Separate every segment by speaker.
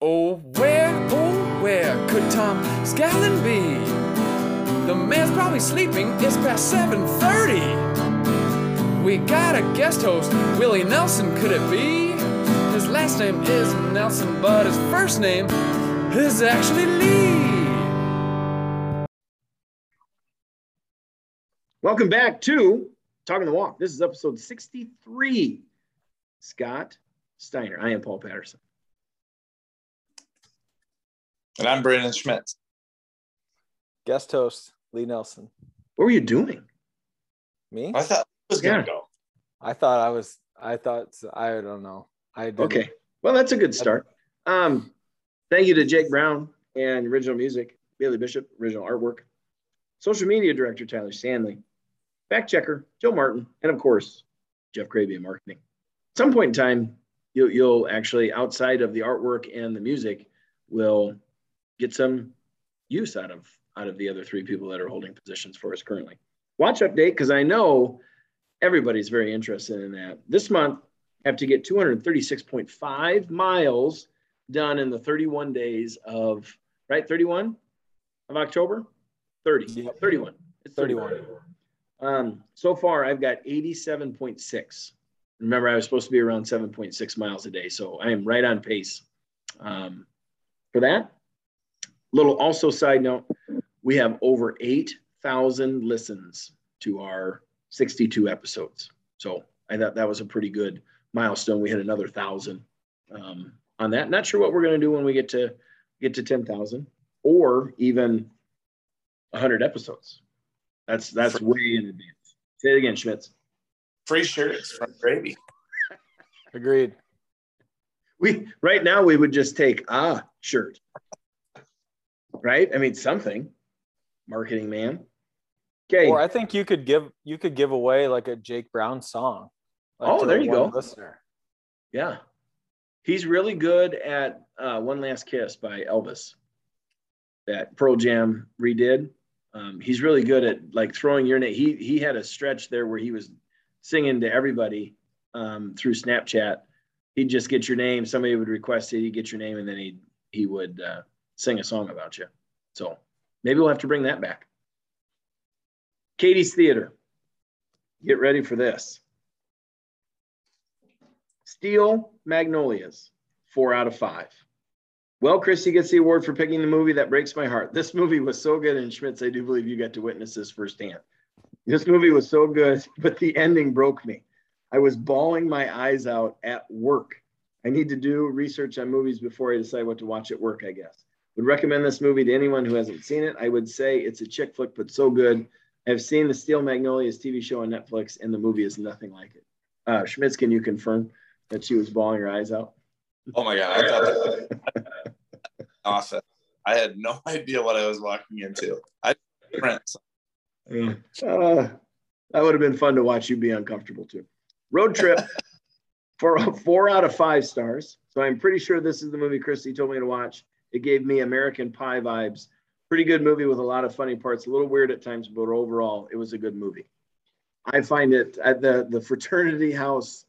Speaker 1: Oh, where, oh, where could Tom Scallon be? The man's probably sleeping. It's past 7:30. We got a guest host, Willie Nelson. Could it be? His last name is Nelson, but his first name is actually Lee.
Speaker 2: Welcome back to Talking the Walk. This is episode 63. Scott Steiner. I am Paul Patterson.
Speaker 3: And I'm Brandon Schmitz.
Speaker 4: Guest host Lee Nelson.
Speaker 2: What were you doing?
Speaker 4: Me?
Speaker 3: I thought it was gonna
Speaker 2: Yeah.
Speaker 3: go.
Speaker 4: I thought I was. I thought I don't know. I didn't.
Speaker 2: Okay. Well, that's a good start. Um, thank you to Jake Brown and original music, Bailey Bishop, original artwork, social media director Tyler Stanley, fact checker Joe Martin, and of course Jeff Craby in marketing. At some point in time, you'll, you'll actually outside of the artwork and the music, will get some use out of out of the other three people that are holding positions for us currently. Watch update because I know everybody's very interested in that. This month, I have to get 236.5 miles done in the 31 days of right 31 of October. 30,
Speaker 4: Yep.
Speaker 2: 31. It's
Speaker 4: 31.
Speaker 2: Um, so far, I've got 87.6. Remember, I was supposed to be around 7.6 miles a day, so I am right on pace um, for that. Little also side note, we have over 8,000 listens to our 62 episodes. So I thought that was a pretty good milestone. We hit another thousand um, on that. Not sure what we're going to do when we get to get to 10,000 or even 100 episodes. That's that's way in advance. Say it again, Schmitz.
Speaker 3: Free shirts from Gravy.
Speaker 4: Agreed.
Speaker 2: We right now we would just take a shirt, right? I mean something. Marketing man. Okay.
Speaker 4: Or I think you could give you could give away like a Jake Brown song. like,
Speaker 2: Oh, there you go.
Speaker 4: Listener.
Speaker 2: Yeah. He's really good at uh, One Last Kiss by Elvis that Pearl Jam redid. Um, he's really good at like throwing your name. He, he had a stretch there where he was singing to everybody um, through Snapchat. He'd just get your name. Somebody would request it. He'd get your name and then he he would uh, sing a song about you. So maybe we'll have to bring that back. Katie's Theater. Get ready for this. Steel Magnolias, four out of five. Well, Christy gets the award for picking the movie that breaks my heart. This movie was so good, and Schmitz, I do believe you got to witness this firsthand. This movie was so good, but the ending broke me. I was bawling my eyes out at work. I need to do research on movies before I decide what to watch at work, I guess. Would recommend this movie to anyone who hasn't seen it. I would say it's a chick flick, but so good. I've seen the Steel Magnolias TV show on Netflix, and the movie is nothing like it. Uh, Schmitz, can you confirm that she was bawling her eyes out?
Speaker 3: Oh my god, I thought that was awesome. I had no idea what I was walking into. I Prince.
Speaker 2: Uh, that would have been fun to watch you be uncomfortable too. Road trip for four out of five stars. So I'm pretty sure this is the movie Christy told me to watch. It gave me American Pie vibes. Pretty good movie with a lot of funny parts. A little weird at times, but overall, it was a good movie. I find it at the the fraternity house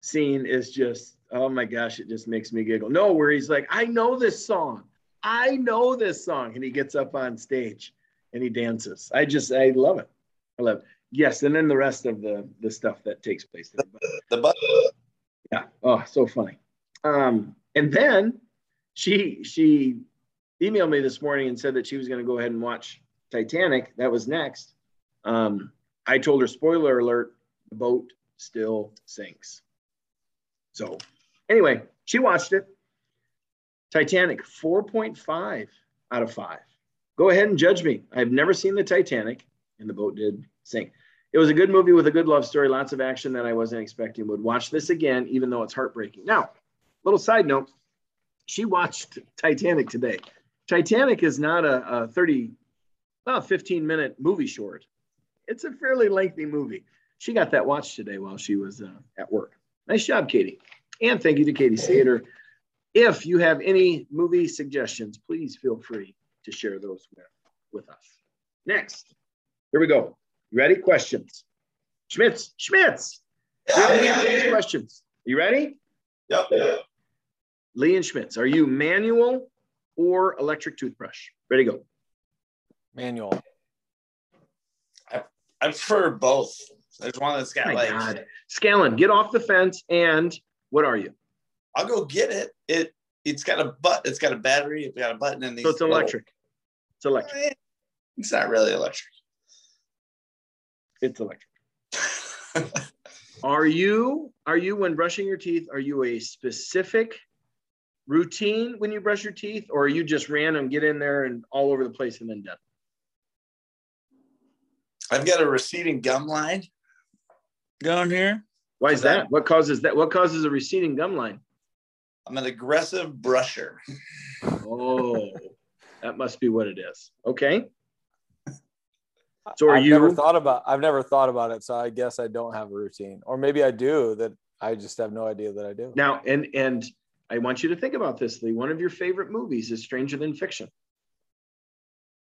Speaker 2: scene is just oh my gosh, it just makes me giggle. No, where he's like, I know this song. I know this song, and he gets up on stage and he dances. I just I love it. I love it. Yes, and then the rest of the the stuff that takes place there. But
Speaker 3: The butt.
Speaker 2: yeah, oh, so funny. Um, and then she she emailed me this morning and said that she was going to go ahead and watch Titanic. That was next. Um, I told her, spoiler alert, the boat still sinks. So anyway, she watched it. Titanic, 4.5 out of 5. Go ahead and judge me. I've never seen the Titanic, and the boat did sink. It was a good movie with a good love story, lots of action that I wasn't expecting. Would watch this again, even though it's heartbreaking. Now, little side note she watched Titanic today. Titanic is not a, a 30, uh, 15 minute movie short. It's a fairly lengthy movie. She got that watched today while she was uh, at work. Nice job, Katie. And thank you to Katie Sater. If you have any movie suggestions, please feel free to share those with, with us. Next, here we go. You ready? Questions. Schmitz, Schmitz. we have to questions. You ready?
Speaker 3: Yep.
Speaker 2: Lee Schmitz, are you manual or electric toothbrush? Ready, to go.
Speaker 4: Manual.
Speaker 3: I prefer both. There's one that's got
Speaker 2: My
Speaker 3: like
Speaker 2: God. Scallon, get off the fence. And what are you?
Speaker 3: I'll go get it. It it's got a butt. It's got a battery. It's got a button in these.
Speaker 2: So it's
Speaker 3: little-
Speaker 2: electric. It's electric.
Speaker 3: Eh, It's not really electric.
Speaker 2: It's electric. Are you, are you, when brushing your teeth, are you a specific routine when you brush your teeth? Or are you just random, get in there and all over the place and then done?
Speaker 3: I've got a receding gum line going here.
Speaker 2: Why is that? What causes that? What causes a receding gum line?
Speaker 3: I'm an aggressive brusher.
Speaker 2: Oh, that must be what it is. Okay. So are
Speaker 4: I've
Speaker 2: you?
Speaker 4: never thought about I've never thought about it, so I guess I don't have a routine. Or maybe I do that I just have no idea that I do.
Speaker 2: Now, and and I want you to think about this, Lee. One of your favorite movies is Stranger Than Fiction.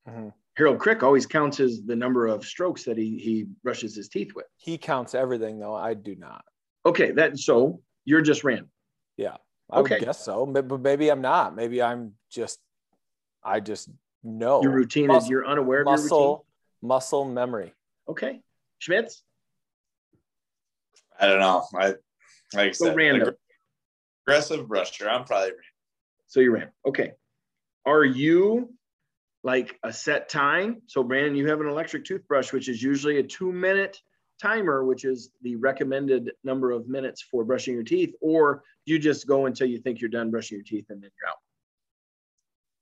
Speaker 4: Mhm.
Speaker 2: Harold Crick always counts as the number of strokes that he he brushes his teeth with.
Speaker 4: He counts everything though. I do not.
Speaker 2: Okay, that so you're just random.
Speaker 4: Yeah. I
Speaker 2: Okay.
Speaker 4: would guess so. But but maybe I'm not. Maybe I'm just I just know
Speaker 2: Your routine is you're unaware of your routine.
Speaker 4: muscle muscle memory.
Speaker 2: Okay, Schmitz.
Speaker 3: I don't know. I like I
Speaker 2: So
Speaker 3: said,
Speaker 2: random.
Speaker 3: Aggressive brusher. I'm probably
Speaker 2: So you're random. Okay. Are you like a set time? So Brandon, you have an electric toothbrush, which is usually a two minute timer, which is the recommended number of minutes for brushing your teeth, or you just go until you think you're done brushing your teeth and then you're out.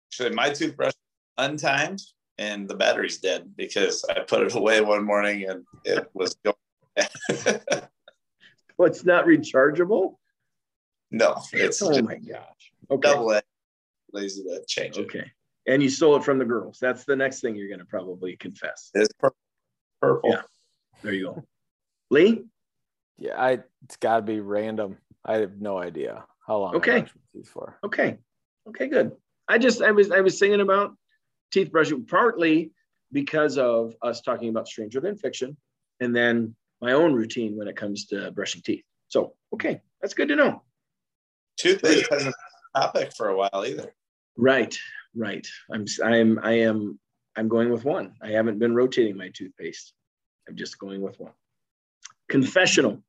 Speaker 3: actually my toothbrush untimed and the battery's dead because I put it away one morning and it was going.
Speaker 2: Well, it's not rechargeable.
Speaker 3: No, it's
Speaker 2: Oh my gosh. Okay.
Speaker 3: double A. Lazy to change it.
Speaker 2: Okay. And you stole it from the girls. That's the next thing you're going to probably confess.
Speaker 3: It's purple. purple.
Speaker 2: Yeah. There you go. Lee?
Speaker 4: Yeah, I it's gotta be random. I have no idea how long
Speaker 2: Okay.
Speaker 4: brush my teeth for.
Speaker 2: Okay. Okay, good. I just I was I was thinking about teeth brushing partly because of us talking about Stranger Than Fiction and then my own routine when it comes to brushing teeth. So, okay, that's good to know.
Speaker 3: Toothpaste hasn't been a topic for a while either.
Speaker 2: Right, right. I'm I'm I am I'm going with one. I haven't been rotating my toothpaste. I'm just going with one. Confessional.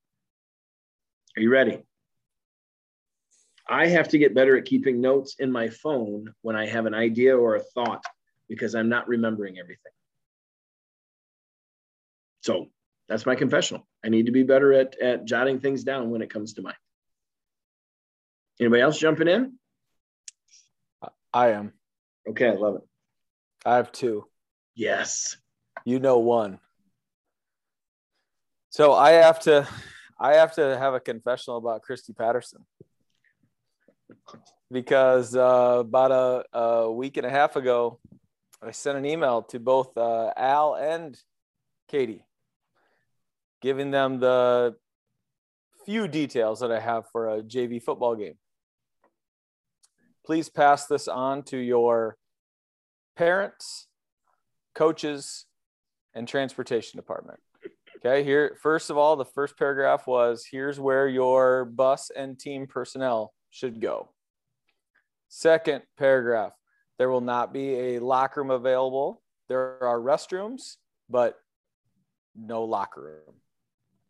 Speaker 2: Are you ready? I have to get better at keeping notes in my phone when I have an idea or a thought because I'm not remembering everything. So that's my confessional. I need to be better at, at jotting things down when it comes to mind. Anybody else jumping in?
Speaker 4: I am.
Speaker 2: Okay, I love it.
Speaker 4: I have two.
Speaker 2: Yes.
Speaker 4: You know one. So I have to I have to have a confessional about Christy Patterson. Because uh, about a, a week and a half ago, I sent an email to both uh, Al and Katie, giving them the few details that I have for a JV football game. Please pass this on to your parents, coaches, and transportation department. Okay, here, first of all, the first paragraph was here's where your bus and team personnel should go. Second paragraph, there will not be a locker room available. There are restrooms, but no locker room.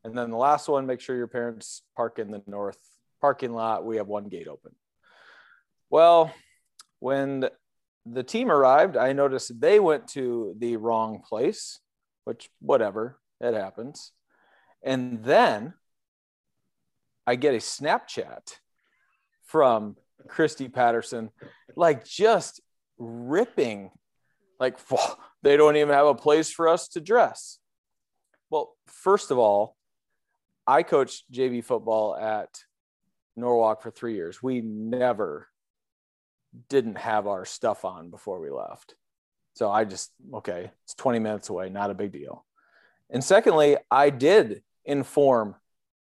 Speaker 4: And then the last one, make sure your parents park in the north parking lot. We have one gate open. Well, when the team arrived, I noticed they went to the wrong place, which, whatever, it happens. And then I get a Snapchat from Christy Patterson, like just ripping, like, they don't even have a place for us to dress. Well, first of all, I coached JV football at Norwalk for three years. We never didn't have our stuff on before we left. So I just, okay, it's 20 minutes away, not a big deal. And secondly, I did inform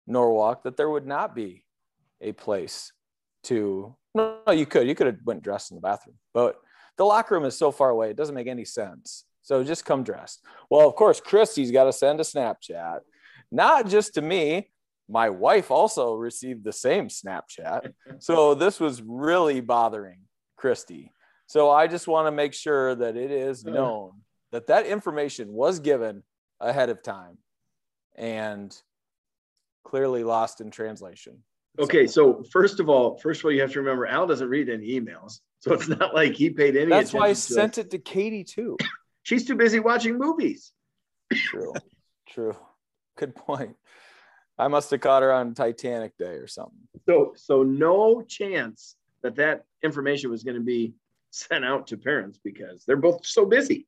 Speaker 4: Norwalk that there would not be a place to, no, you could, you could have went dressed in the bathroom, but the locker room is so far away. It doesn't make any sense. So just come dressed. Well, of course, Christy's got to send a Snapchat, not just to me, my wife also received the same Snapchat. So this was really bothering Christy. So I just want to make sure that it is known that that information was given ahead of time and clearly lost in translation.
Speaker 2: Okay, so first of all, first of all, you have to remember Al doesn't read any emails, so it's not like he paid any.
Speaker 4: That's why I sent
Speaker 2: us.
Speaker 4: it to Katie too.
Speaker 2: She's too busy watching movies.
Speaker 4: True. True. Good point. I must have caught her on Titanic Day or something.
Speaker 2: So, so no chance that that information was going to be sent out to parents because they're both so busy.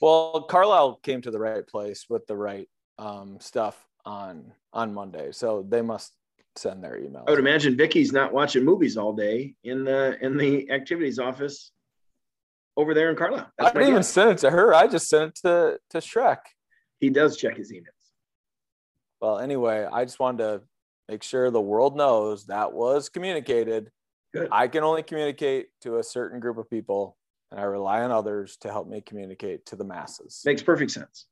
Speaker 4: Well, Carlisle came to the right place with the right um, stuff on on Monday, so they must send their email.
Speaker 2: I would imagine Vicky's not watching movies all day in the in the activities office over there in Carlisle.
Speaker 4: I
Speaker 2: That's my
Speaker 4: didn't even send it to her. I just sent it to to Shrek.
Speaker 2: He does check his emails.
Speaker 4: Well, anyway, I just wanted to make sure the world knows that was communicated.
Speaker 2: Good.
Speaker 4: I can only communicate to a certain group of people, and I rely on others to help me communicate to the masses.
Speaker 2: Makes perfect sense.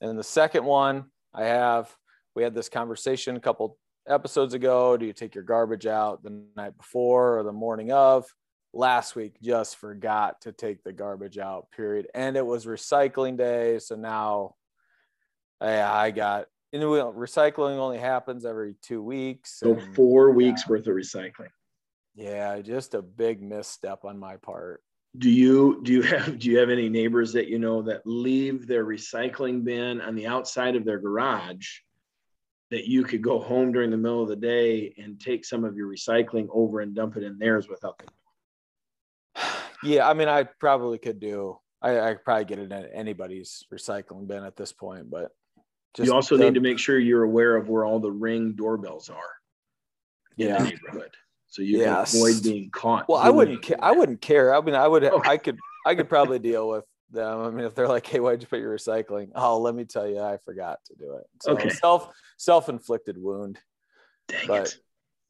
Speaker 4: And the second one I have, we had this conversation a couple episodes ago. Do you take your garbage out the night before or the morning of? Last week, just forgot to take the garbage out, period. And it was recycling day. So now I, I got, know, recycling only happens every two weeks.
Speaker 2: So
Speaker 4: and
Speaker 2: four weeks worth of recycling.
Speaker 4: yeah, just a big misstep on my part.
Speaker 2: Do you do you have do you have any neighbors that you know that leave their recycling bin on the outside of their garage that you could go home during the middle of the day and take some of your recycling over and dump it in theirs without them?
Speaker 4: Yeah, I mean, I probably could do. I, I could probably get it in anybody's recycling bin at this point, but
Speaker 2: you also
Speaker 4: the-
Speaker 2: need to make sure you're aware of where all the ring doorbells are in
Speaker 4: Yeah.
Speaker 2: the neighborhood, so you
Speaker 4: Yes.
Speaker 2: can avoid being caught.
Speaker 4: Well, I wouldn't.
Speaker 2: it.
Speaker 4: Ca- I wouldn't care. I mean, I would.
Speaker 2: Okay.
Speaker 4: I could. I could probably deal with them. I mean, if they're like, "Hey, why'd you put your recycling?" Oh, let me tell you, I forgot to do it. So
Speaker 2: Okay.
Speaker 4: self self inflicted wound.
Speaker 2: Dang
Speaker 4: but-
Speaker 2: it.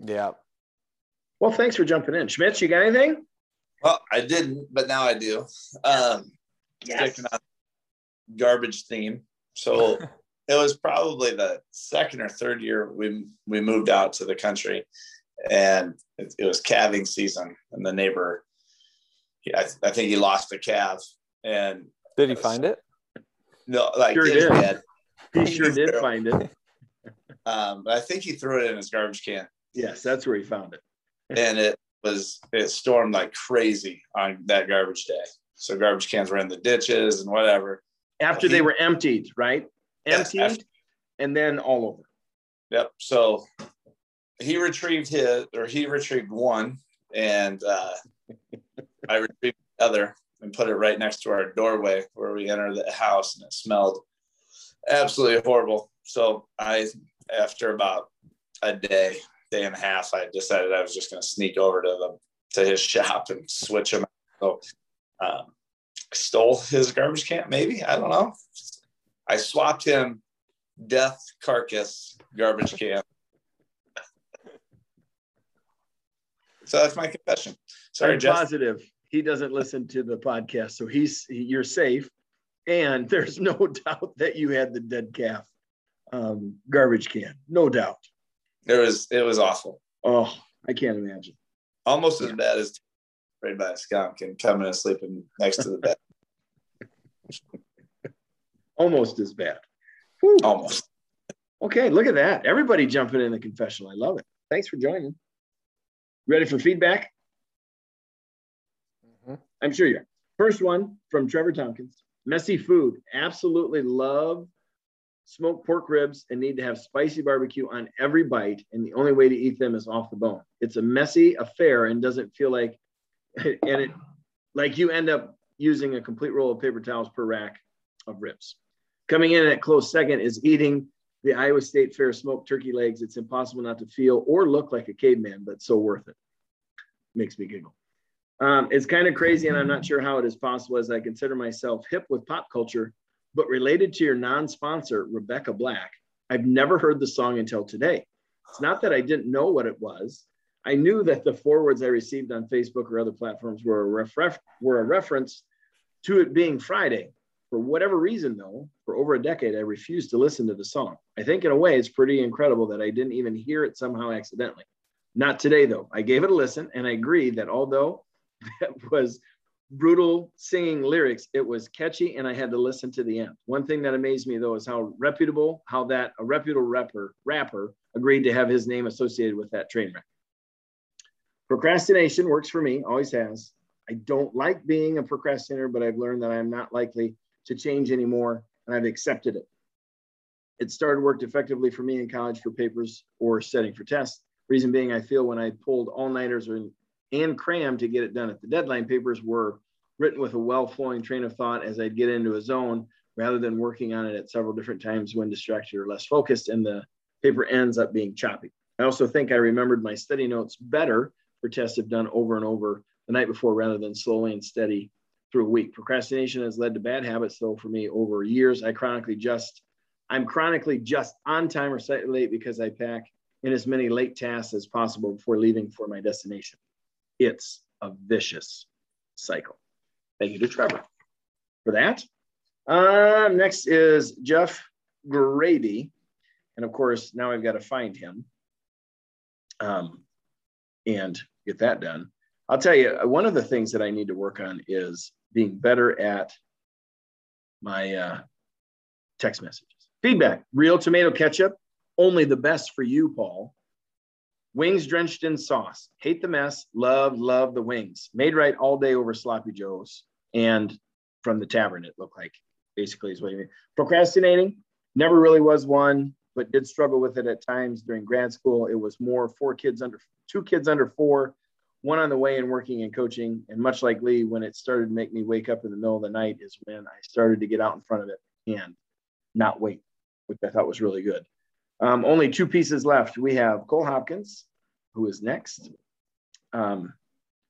Speaker 4: Yeah.
Speaker 2: Well, thanks for jumping in, Schmitz. You got anything?
Speaker 3: Well, I didn't, but now I do. Um, sticking on garbage theme. So it was probably the second or third year we we moved out to the country, and it, it was calving season, and the neighbor, he, I, I think he lost a calf, and
Speaker 4: Did he find it?
Speaker 3: no, like
Speaker 2: Sure did.
Speaker 3: dad,
Speaker 2: He sure did find it.
Speaker 3: um, but I think he threw it in his garbage can,
Speaker 2: Yes, that's where he found it.
Speaker 3: and it was it stormed like crazy on that garbage day. So garbage cans were in the ditches and whatever.
Speaker 2: After
Speaker 3: He-
Speaker 2: they were emptied, right?
Speaker 3: Yes,
Speaker 2: Emptied
Speaker 3: after-
Speaker 2: and then all over.
Speaker 3: Yep. So he retrieved his, or he retrieved one, and uh, I retrieved the other and put it right next to our doorway where we enter the house, and it smelled absolutely horrible. So I, after about a day, day and a half, I decided I was just going to sneak over to the to his shop and switch them. So um, stole his garbage can, maybe I don't know. I swapped him death carcass garbage can. so that's my confession. Sorry, Jeff.
Speaker 2: positive he doesn't listen to the podcast, so he's you're safe. And there's no doubt that you had the dead calf um, garbage can. No doubt.
Speaker 3: It was it was awful.
Speaker 2: Oh, I can't imagine.
Speaker 3: Almost as bad as sprayed by a skunk and coming and sleeping next to the bed.
Speaker 2: Almost as bad. Whew.
Speaker 3: Almost.
Speaker 2: Okay, look at that. Everybody jumping in the confessional. I love it. Thanks for joining. Ready for feedback?
Speaker 4: Mhm.
Speaker 2: I'm sure you're. First one from Trevor Tompkins. Messy food. Absolutely love smoked pork ribs and need to have spicy barbecue on every bite. And the only way to eat them is off the bone. It's a messy affair and doesn't feel like, and it, like you end up using a complete roll of paper towels per rack of ribs. Coming in at close second is eating the Iowa State Fair smoked turkey legs. It's impossible not to feel or look like a caveman, but so worth it. Makes me giggle. Um, it's kind of crazy, and I'm not sure how it is possible as I consider myself hip with pop culture, but related to your non sponsor, Rebecca Black, I've never heard the song until today. It's not that I didn't know what it was. I knew that the forwards I received on Facebook or other platforms were a, were a reference to it being Friday. For whatever reason, though, for over a decade, I refused to listen to the song. I think, in a way, it's pretty incredible that I didn't even hear it somehow accidentally. Not today, though. I gave it a listen and I agree that although that was brutal singing lyrics, it was catchy and I had to listen to the end. One thing that amazed me, though, is how reputable, how that a reputable rapper, rapper agreed to have his name associated with that train wreck. Procrastination works for me, always has. I don't like being a procrastinator, but I've learned that I'm not likely to change anymore and I've accepted it. It started worked effectively for me in college for papers or studying for tests. Reason being, I feel when I pulled all nighters and and crammed to get it done at the deadline, papers were written with a well flowing train of thought as I'd get into a zone rather than working on it at several different times when distracted or less focused, and the paper ends up being choppy. I also think I remembered my study notes better for tests I've done over and over the night before rather than slowly and steady through a week. Procrastination has led to bad habits, though, for me over years. I chronically just, I'm chronically just on time or slightly late because I pack in as many late tasks as possible before leaving for my destination. It's a vicious cycle. Thank you to Trevor for that. Um, next is Jeff Grady. And of course, now I've got to find him um, and get that done. I'll tell you, one of the things that I need to work on is being better at my uh, text messages. Feedback real tomato ketchup, only the best for you, Paul. Wings drenched in sauce. Hate the mess. Love, love the wings. Made right all day over sloppy joes and from the tavern. It looked like basically is what you mean. Procrastinating never really was one, but did struggle with it at times during grad school. It was more four kids under two kids under four, one on the way in working and coaching. And much like Lee, when it started to make me wake up in the middle of the night is when I started to get out in front of it and not wait, which I thought was really good. Um, only two pieces left. We have Cole Hopkins, who is next. Um,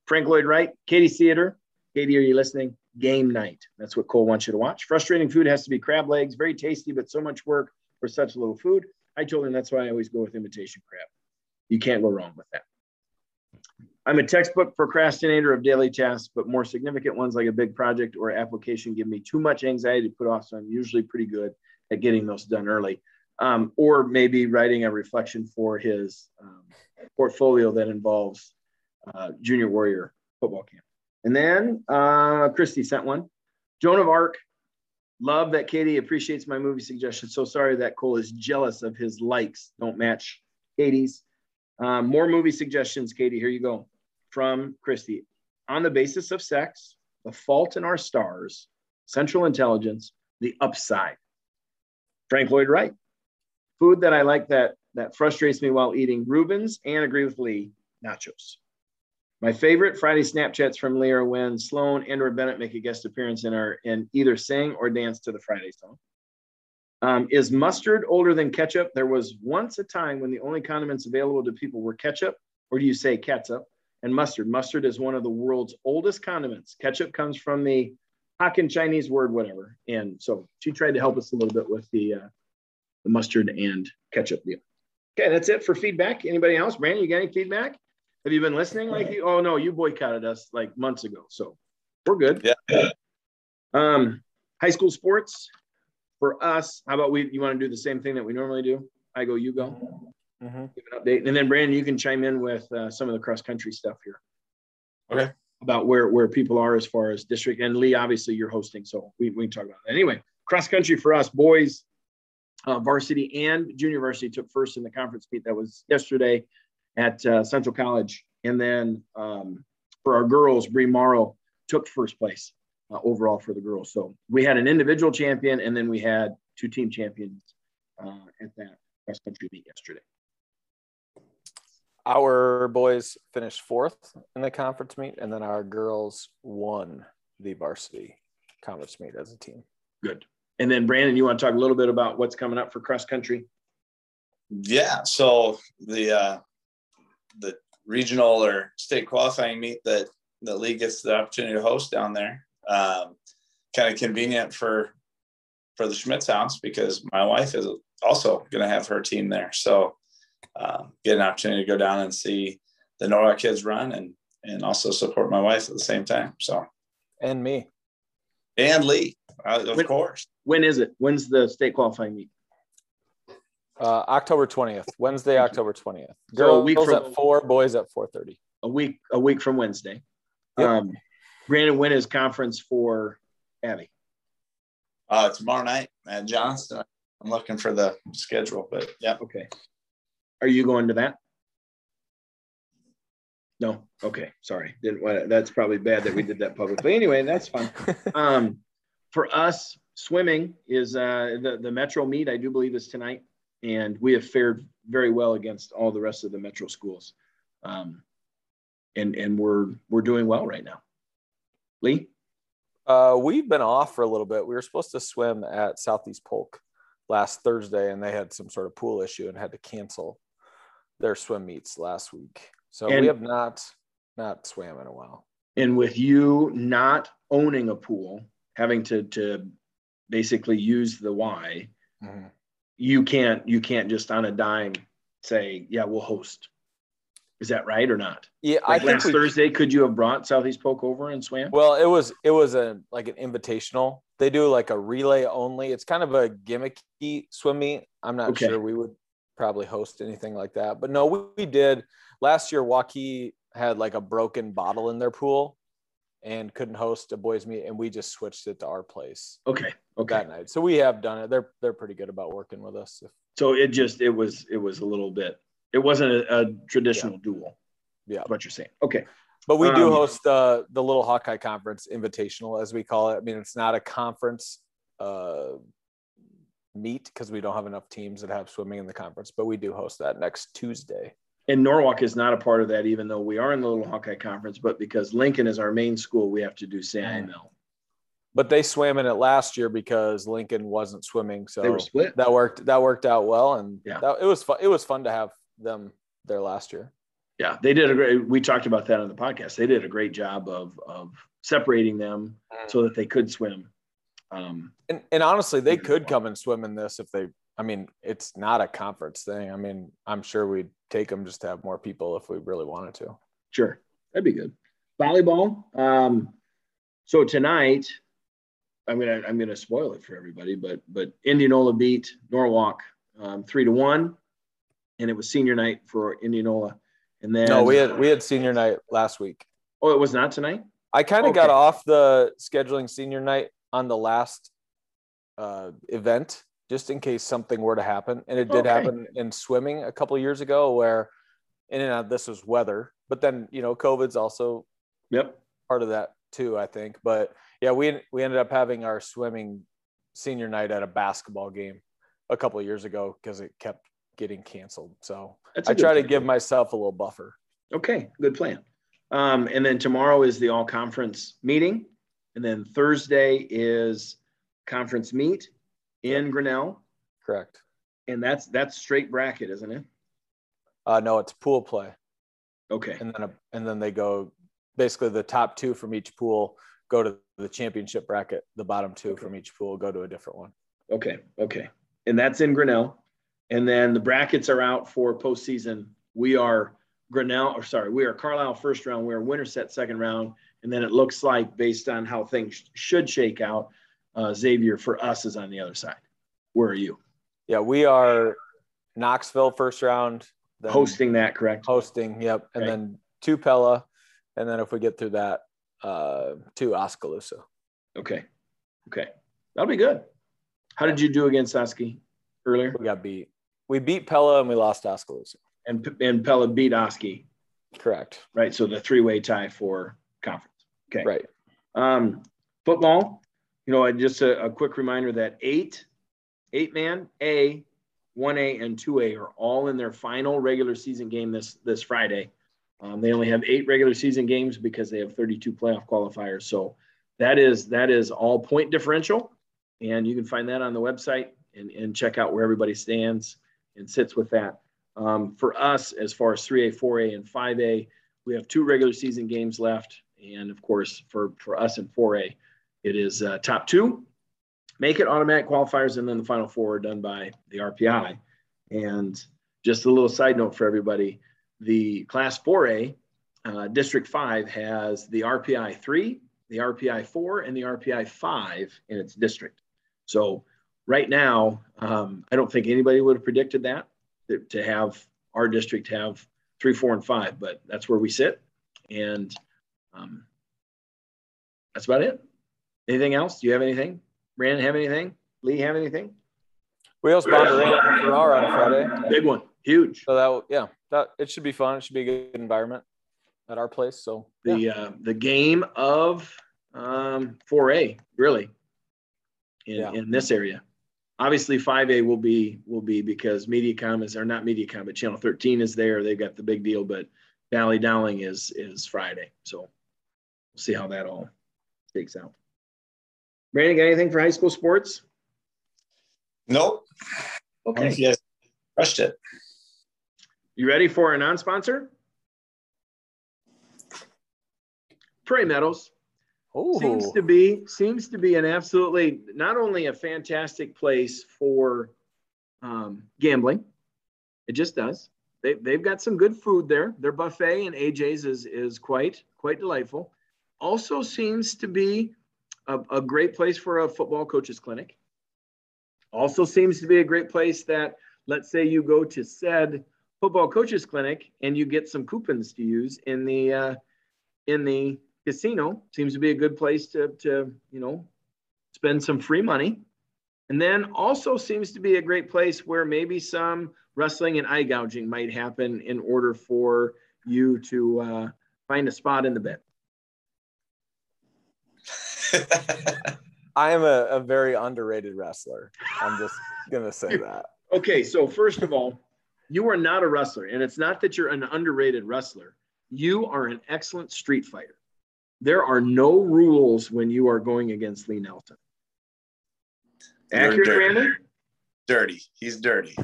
Speaker 2: Frank Lloyd Wright, Katie Theater. Katie, are you listening? Game night. That's what Cole wants you to watch. Frustrating food has to be crab legs, very tasty, but so much work for such little food. I told him that's why I always go with imitation crab. You can't go wrong with that. I'm a textbook procrastinator of daily tasks, but more significant ones like a big project or application give me too much anxiety to put off. So I'm usually pretty good at getting those done early um, or maybe writing a reflection for his um, portfolio that involves uh, Junior Warrior football camp. And then uh, Christy sent one. Joan of Arc, love that Katie appreciates my movie suggestion. So sorry that Cole is jealous of his likes, don't match Katie's. Um, more movie suggestions, Katie. Here you go from Christie On the basis of sex, The Fault in Our Stars, Central Intelligence, The Upside. Frank Lloyd Wright, Food that I like that that frustrates me while eating Reuben's and agree with Lee, nachos. My favorite Friday Snapchats from Lear when Sloan and or Bennett make a guest appearance in our and either sing or dance to the Friday song. Um, is mustard older than ketchup? There was once a time when the only condiments available to people were ketchup, or do you say ketchup? And mustard. Mustard is one of the world's oldest condiments. Ketchup comes from the Hokkien Chinese word, whatever. And so she tried to help us a little bit with the uh, the mustard and ketchup deal. Okay, that's it for feedback. Anybody else? Brandon, you got any feedback? Have you been listening? Like you? Oh no, you boycotted us like months ago, so we're good.
Speaker 3: Yeah.
Speaker 2: Um, high school sports for us. How about we? You want to do the same thing that we normally do? I go, you go. Mm-hmm. Give an update, and then Brandon, you can chime in with uh, some of the cross country stuff here.
Speaker 3: Okay.
Speaker 2: About where where people are as far as district and Lee. Obviously, you're hosting, so we we can talk about that. Anyway, cross country for us boys uh, varsity and junior varsity took first in the conference meet that was yesterday at uh, Central College. And then um, for our girls, Bree Morrow took first place uh, overall for the girls. So we had an individual champion and then we had two team champions uh, at that cross country meet yesterday.
Speaker 4: Our boys finished fourth in the conference meet, and then our girls won the varsity conference meet as a team.
Speaker 2: Good. And then Brandon, you want to talk a little bit about what's coming up for cross country?
Speaker 3: Yeah. So the uh, the regional or state qualifying meet that the league gets the opportunity to host down there. Um, kind of convenient for for the Schmitz house because my wife is also going to have her team there. So um, get an opportunity to go down and see the Norwalk kids run and and also support my wife at the same time. So
Speaker 4: and me
Speaker 3: and Lee. Uh, of
Speaker 2: When-
Speaker 3: course.
Speaker 2: When is it? When's the state qualifying meet?
Speaker 4: Uh, October 20th, Wednesday, October 20th.
Speaker 2: So a
Speaker 4: Girls
Speaker 2: week from-
Speaker 4: at four, boys at 4:30.
Speaker 2: A week, a week from Wednesday.
Speaker 4: Yep.
Speaker 2: Um, Brandon, when is conference for Abby?
Speaker 3: Uh, tomorrow night at Johnston. I'm looking for the schedule, but yeah.
Speaker 2: Okay. Are you going to that? No. Okay. Sorry. Didn't want to, that's probably bad that we did that publicly. Anyway, that's fine. Um, for us, swimming is uh, the, the Metro meet, I do believe is tonight. And we have fared very well against all the rest of the Metro schools. Um, and, and we're, we're doing well right now. Lee?
Speaker 4: Uh, we've been off for a little bit. We were supposed to swim at Southeast Polk last Thursday, and they had some sort of pool issue and had to cancel their swim meets last week. So
Speaker 2: And-
Speaker 4: we have not not swam in a while.
Speaker 2: And with you not owning a pool, having to, to basically use the Y, mm-hmm. you can't you can't just on a dime say yeah we'll host is that right or not
Speaker 4: Yeah,
Speaker 2: like
Speaker 4: I think
Speaker 2: last
Speaker 4: we,
Speaker 2: thursday could you have brought southeast polk over and swam
Speaker 4: Well, it was it was a like an invitational. They do like a relay only. It's kind of a gimmicky swim meet. I'm not
Speaker 2: Okay.
Speaker 4: sure we would probably host anything like that. But no, we, we did last year. Waukee had like a broken bottle in their pool and couldn't host a boys meet, and we just switched it to our place
Speaker 2: okay okay
Speaker 4: that night. So we have done it. They're they're pretty good about working with us. If,
Speaker 2: so it just it was it was a little bit it wasn't a, a traditional dual
Speaker 4: Yeah.
Speaker 2: what you're saying okay
Speaker 4: But we do
Speaker 2: Um,
Speaker 4: host the the little Hawkeye Conference Invitational, as we call it. I mean, it's not a conference uh, meet because we don't have enough teams that have swimming in the conference, but we do host that next Tuesday.
Speaker 2: and norwalk is not a part of that even though we are in the little hawkeye conference but because lincoln is our main school we have to do CIML.
Speaker 4: But they swam in it last year because Lincoln wasn't swimming, so
Speaker 2: they were split
Speaker 4: that worked. That worked out well, and
Speaker 2: Yeah.
Speaker 4: that, it was fun. It was fun to have them there last year.
Speaker 2: yeah they did a great we talked about that on the podcast they did a great job of of separating them mm. so that they could swim um,
Speaker 4: And, and honestly, they could come and swim in this if they. I mean, it's not a conference thing. I mean, I'm sure we'd take them just to have more people if we really wanted to.
Speaker 2: Sure, that'd be good. Volleyball. Um, so tonight, I'm gonna I'm gonna spoil it for everybody, but but Indianola beat Norwalk um, three to one, and it was senior night for Indianola. And then
Speaker 4: No, we had we had senior night last week.
Speaker 2: oh, it was not tonight.
Speaker 4: I kind of got off the scheduling senior night on the last uh, event just in case something were to happen, and it did
Speaker 2: Okay.
Speaker 4: happen in swimming a couple years ago where, in and out this was weather, but then you know COVID's also
Speaker 2: Yep.
Speaker 4: part of that too, I think. But yeah, we we ended up having our swimming senior night at a basketball game a couple of years ago because it kept getting canceled. So
Speaker 2: I a
Speaker 4: I
Speaker 2: good
Speaker 4: try to give myself a little buffer.
Speaker 2: Okay, good plan. Um, and then tomorrow is the all conference meeting. And then Thursday is conference meet in Grinnell.
Speaker 4: Correct.
Speaker 2: And that's that's straight bracket, isn't it?
Speaker 4: Uh, no, it's pool play.
Speaker 2: Okay.
Speaker 4: and then a, and then they go basically the top two from each pool go to the championship bracket the bottom two
Speaker 2: Okay.
Speaker 4: from each pool go to a different one
Speaker 2: Okay. Okay. And that's in Grinnell. And then the brackets are out for postseason. We are Grinnell, or sorry, we are Carlisle first round. We're Winterset second round. And then it looks like, based on how things should shake out, uh, Xavier for us is on the other side. Where are you?
Speaker 4: yeah we are knoxville first round
Speaker 2: Hosting that, correct?
Speaker 4: hosting yep and
Speaker 2: Okay.
Speaker 4: then two pella and then if we get through that uh two oskaloosa
Speaker 2: Okay. Okay. That'll be good. How did you do against Oski earlier?
Speaker 4: we got beat we beat pella and we lost oskaloosa
Speaker 2: And, and Pella beat Oski,
Speaker 4: correct
Speaker 2: right? So the three way tie for conference. Okay.
Speaker 4: right
Speaker 2: Um, football, you know, just a, a quick reminder that eight, eight man A, one A, and two A are all in their final regular season game this this Friday. Um, they only have eight regular season games because they have 32 playoff qualifiers. So that is that is all point differential, and you can find that on the website and, and check out where everybody stands and sits with that. Um, for us, as far as 3A, 4A, and 5A, we have two regular season games left. And of course, for, for us in 4A, it is uh, top two, make it automatic qualifiers, and then the final four are done by the RPI. And just a little side note for everybody the Class 4A, uh, District 5 has the RPI 3, the RPI 4 and the RPI 5 in its district. So right now, um, I don't think anybody would have predicted that, that to have our district have three, four, and five, but that's where we sit. And um, that's about it. Anything else? Do you have anything? Brandon have anything? Lee have anything?
Speaker 4: Wheels Bondurant Farrar on Friday.
Speaker 2: Big one, huge.
Speaker 4: So that yeah, that it should be fun. It should be a good environment at our place. So yeah.
Speaker 2: The uh, the game of um, 4A really in,
Speaker 4: Yeah.
Speaker 2: in this area. Obviously, 5A will be will be because MediaCom is or not MediaCom, but Channel 13 is there. They've got the big deal, but Valley Dowling is is Friday. So see how that all shakes out. Brandon, got anything for high school sports?
Speaker 3: Nope.
Speaker 2: Okay.
Speaker 3: You guys crushed it.
Speaker 2: You ready for a non-sponsor? Prairie Meadows seems
Speaker 4: oh
Speaker 2: to be seems to be an absolutely not only a fantastic place for um, gambling. It just does. They, they've got some good food there. Their buffet and AJ's is is quite quite delightful. Also seems to be a, a great place for a football coaches clinic. Also seems to be a great place that let's say you go to said football coaches clinic and you get some coupons to use in the uh, in the casino. Seems to be a good place to to you know spend some free money. And then also seems to be a great place where maybe some wrestling and eye gouging might happen in order for you to uh, find a spot in the bed
Speaker 4: I am a, a very underrated wrestler. I'm just gonna say that.
Speaker 2: okay so first of all you are not a wrestler and it's not that you're an underrated wrestler you are an excellent street fighter there are no rules when you are going against lee nelson accurate
Speaker 3: dirty.
Speaker 2: brandon
Speaker 3: dirty. He's dirty.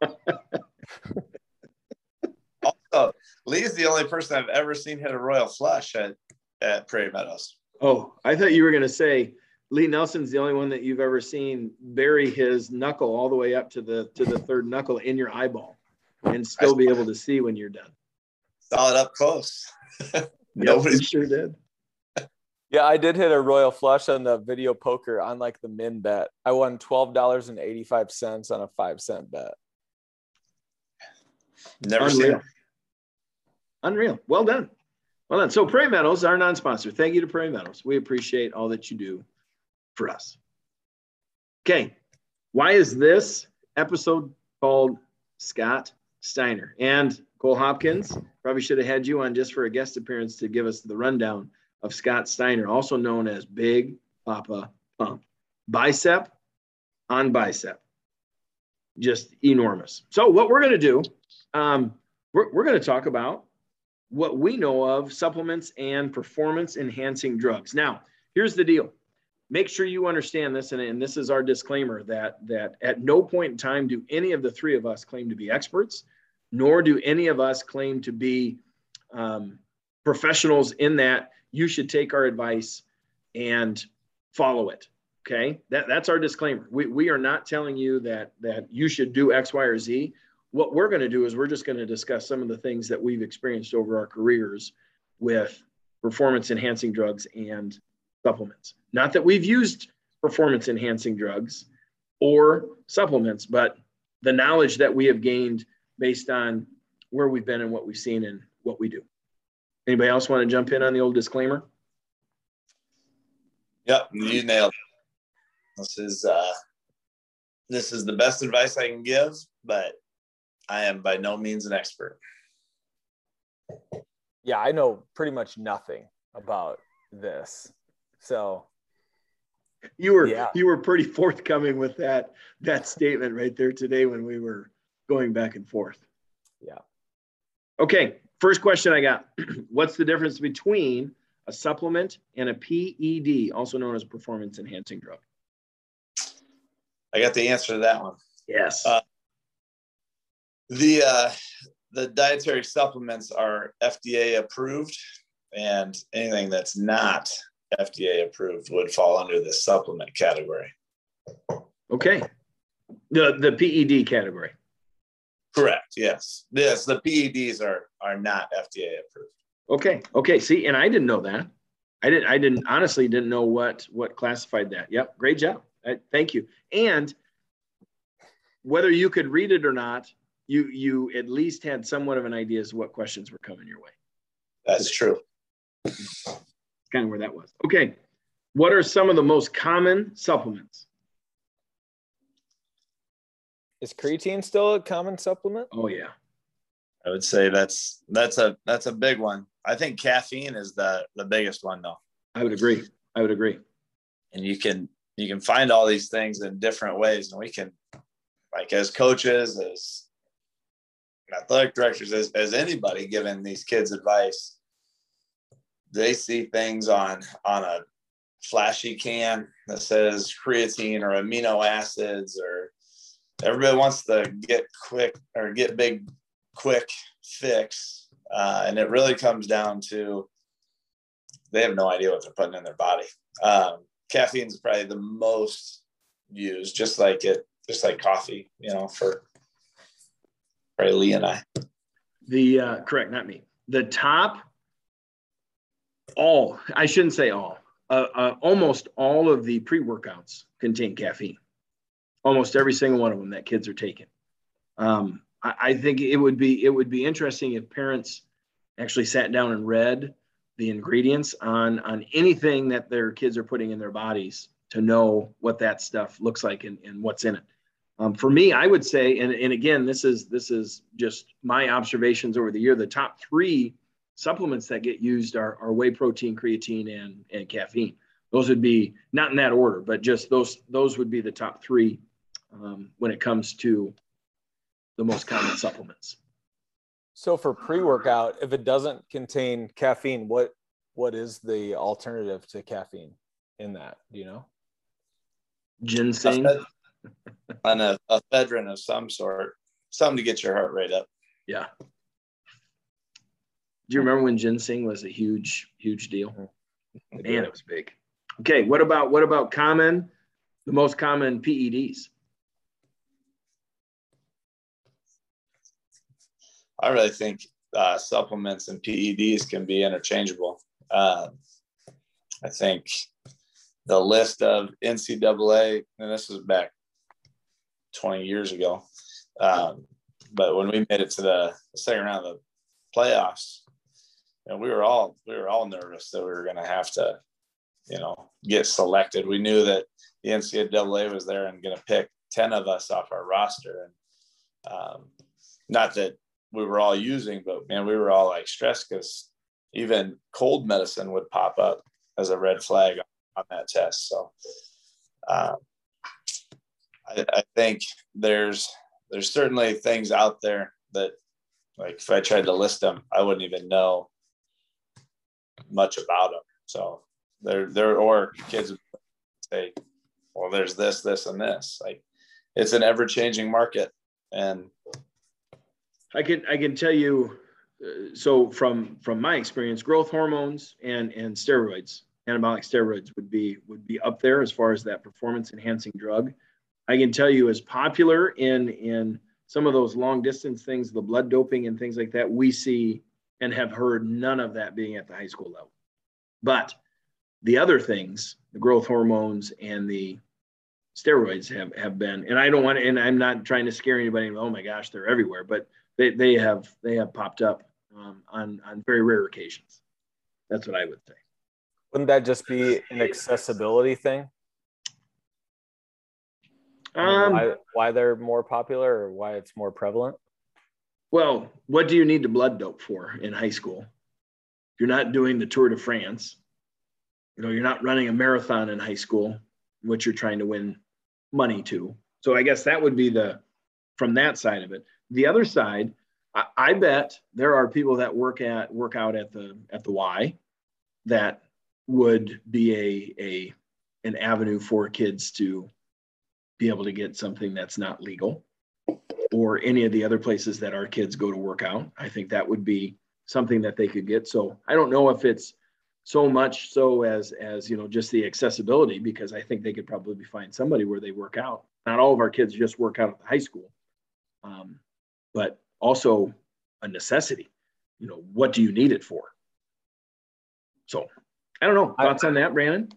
Speaker 3: also, Lee's the only person I've ever seen hit a royal flush at, at Prairie Meadows.
Speaker 2: Oh, I thought you were going to say Lee Nelson's the only one that you've ever seen bury his knuckle all the way up to the to the third knuckle in your eyeball and still be able to see when you're done.
Speaker 3: Saw it up close.
Speaker 2: Yep,
Speaker 3: Nobody's-
Speaker 2: sure did.
Speaker 4: Yeah, I did hit a royal flush on the video poker on like the min bet. I won twelve dollars and eighty five cents on a five cent bet.
Speaker 3: Never seen
Speaker 2: Unreal.
Speaker 3: it.
Speaker 2: Unreal. Well done. Well. So Prairie Meadows, our non-sponsor. Thank you to Prairie Meadows. We appreciate all that you do for us. Okay. Why is this episode called Scott Steiner? And Cole Hopkins, probably should have had you on just for a guest appearance to give us the rundown of Scott Steiner, also known as Big Papa Pump. Bicep on bicep. Just enormous. So what we're going to do, um, we're, we're going to talk about what we know of supplements and performance enhancing drugs. Now, here's the deal. Make sure you understand this, and, and this is our disclaimer that that at no point in time do any of the three of us claim to be experts, nor do any of us claim to be um, professionals in that you should take our advice and follow it. Okay, that, that's our disclaimer. We, we are not telling you that that you should do X, Y, or Z what we're going to do is we're just going to discuss some of the things that we've experienced over our careers with performance enhancing drugs and supplements. Not that we've used performance enhancing drugs or supplements, but the knowledge that we have gained based on where we've been and what we've seen and what we do. Anybody else want to jump in on the old disclaimer?
Speaker 3: Yep, you nailed it. This is uh this is the best advice I can give, but I am by no means an expert.
Speaker 4: Yeah, I know pretty much nothing about this. So
Speaker 2: You were
Speaker 4: Yeah.
Speaker 2: you were pretty forthcoming with that that statement right there today when we were going back and forth.
Speaker 4: Yeah.
Speaker 2: Okay, first question I got. What's the difference between a supplement and a PED, also known as performance enhancing drug?
Speaker 3: I got the answer to that one.
Speaker 2: Yes.
Speaker 3: Uh, The uh, the dietary supplements are FDA approved, and anything that's not FDA approved would fall under the supplement category.
Speaker 2: okay. The the PED category.
Speaker 3: Correct. Yes. Yes. The PEDs are are not FDA approved.
Speaker 2: Okay. Okay. See, and I didn't know that. I didn't. I didn't honestly didn't know what what classified that. Yep, great job. I, thank you. And whether you could read it or not, you you at least had somewhat of an idea as to what questions were coming your way.
Speaker 3: That's true.
Speaker 2: That's kind of where that was. Okay, what are some of the most common supplements?
Speaker 4: Is creatine still a common supplement?
Speaker 2: Oh yeah,
Speaker 3: I would say that's that's a that's a big one. I think caffeine is the the biggest one though.
Speaker 2: I would agree. I would agree.
Speaker 3: And you can you can find all these things in different ways, and we can, like as coaches, as athletic directors, as as anybody giving these kids advice, they see things on on a flashy can that says creatine or amino acids or everybody wants to get quick or get big quick fix. Uh, and it really comes down to they have no idea what they're putting in their body. Um, caffeine is probably the most used just like it just like coffee you know for probably lee and i
Speaker 2: The uh, correct, not me. The top, all I shouldn't say all. Uh, uh, almost all of the pre-workouts contain caffeine. Almost every single one of them that kids are taking. Um, I, I think it would be it would be interesting if parents actually sat down and read the ingredients on on anything that their kids are putting in their bodies to know what that stuff looks like and, and what's in it. Um, for me, I would say, and, and again, this is this is just my observations over the year. The top three supplements that get used are, are whey protein, creatine, and and caffeine. Those would be not in that order, but just those those would be the top three um, when it comes to the most common supplements.
Speaker 4: So for pre-workout, if it doesn't contain caffeine, what what is the alternative to caffeine in that? Do you know?
Speaker 2: Ginseng.
Speaker 3: On a, a ephedrine of some sort something to get your heart rate up
Speaker 2: Yeah. Do you remember when ginseng was a huge, huge deal? Man, it was big. Okay, what about what about common, the most common PEDs?
Speaker 3: I really think uh, supplements and PEDs can be interchangeable. Uh, I think the list of NCAA, and this was back 20 years ago, um, but when we made it to the second round of the playoffs, and we were all we were all nervous that we were going to have to, you know, get selected. We knew that the NCAA was there and going to pick 10 of us off our roster, and um, not that we were all using, but man, we were all like stressed because even cold medicine would pop up as a red flag on that test. So um, I, I think there's there's certainly things out there that like if I tried to list them, I wouldn't even know much about them. So there there or kids say, well, there's this, this, and this. Like it's an ever changing market, and
Speaker 2: I can I can tell you, uh, so from from my experience, growth hormones and and steroids, anabolic steroids would be would be up there as far as that performance enhancing drug. I can tell you, as popular in in some of those long distance things, the blood doping and things like that, we see and have heard none of that being at the high school level. But the other things, the growth hormones and the steroids have have been, and I don't want to, and I'm not trying to scare anybody. Oh my gosh, they're everywhere, but they, they have they have popped up um, on on very rare occasions. That's what I would say.
Speaker 4: Wouldn't that just be an accessibility thing?
Speaker 2: Um,
Speaker 4: why, why they're more popular or why it's more prevalent?
Speaker 2: well, what do you need to blood dope for in high school? You're not doing the Tour de France. You know, you're not running a marathon in high school, which you're trying to win money to. So I guess that would be the from that side of it. The other side, I, I bet there are people that work at work out at the at the Y that would be a a an avenue for kids to be able to get something that's not legal or any of the other places that our kids go to work out. I think that would be something that they could get. So I don't know if it's so much so as as you know just the accessibility because I think they could probably find somebody where they work out. Not all of our kids just work out at the high school, um, but also a necessity. You know, what do you need it for? So I don't know. Thoughts I, on that, Brandon?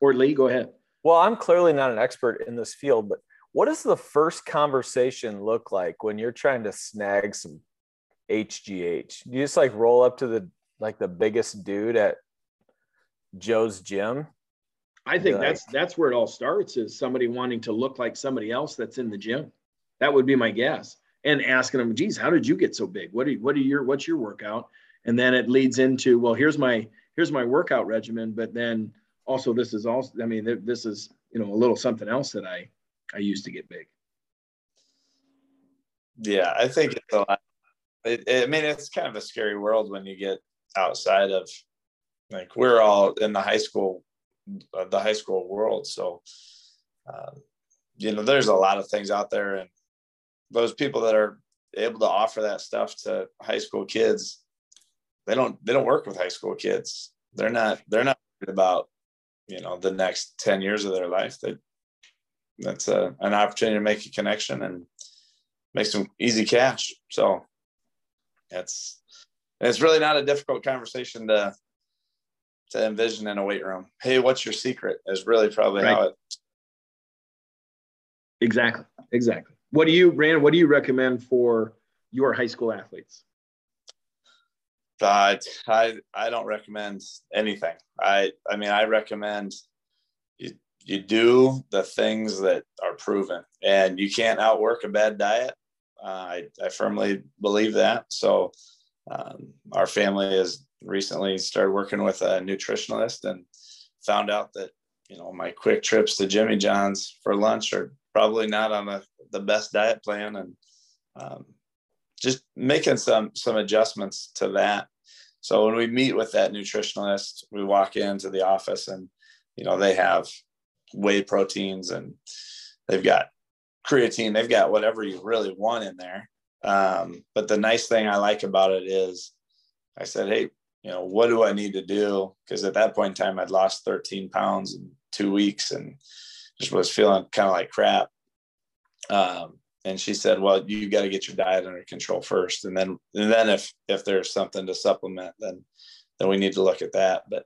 Speaker 2: Or Lee, go ahead.
Speaker 4: Well, I'm clearly not an expert in this field, but what does the first conversation look like when you're trying to snag some HGH? You just like roll up to the like the biggest dude at Joe's gym.
Speaker 2: I think like, that's that's where it all starts is somebody wanting to look like somebody else that's in the gym. That would be my guess. And asking them, geez, how did you get so big? What are what are your what's your workout? And then it leads into, well, here's my here's my workout regimen, but then also this is also, I mean, this is you know a little something else that I I used to get big.
Speaker 3: Yeah, I think it's a lot. It, it, I mean, it's kind of a scary world when you get outside of like we're all in the high school, the high school world. So, uh, you know, there's a lot of things out there, and those people that are able to offer that stuff to high school kids, they don't they don't work with high school kids. They're not they're not about you know the next 10 years of their life that that's a, an opportunity to make a connection and make some easy cash. So it's it's really not a difficult conversation to to envision in a weight room. Hey, what's your secret? Is really probably right. how it.
Speaker 2: Exactly. Exactly. What do you, Brandon? What do you recommend for your high school athletes?
Speaker 3: Uh, I I don't recommend anything. I I mean I recommend you you do the things that are proven. And you can't outwork a bad diet. Uh, I, I firmly believe that. So um, our family has recently started working with a nutritionalist and found out that you know my quick trips to jimmy john's for lunch are probably not on a, the best diet plan. And um, just making some some adjustments to that so when we meet with that nutritionalist we walk into the office and you know they have whey proteins and they've got creatine, they've got whatever you really want in there. Um, but the nice thing I like about it is I said, Hey, you know, what do I need to do? Because at that point in time, I'd lost 13 pounds in two weeks and just was feeling kind of like crap. Um, and she said, well, you got to get your diet under control first. And then, and then if, if there's something to supplement, then, then we need to look at that. But,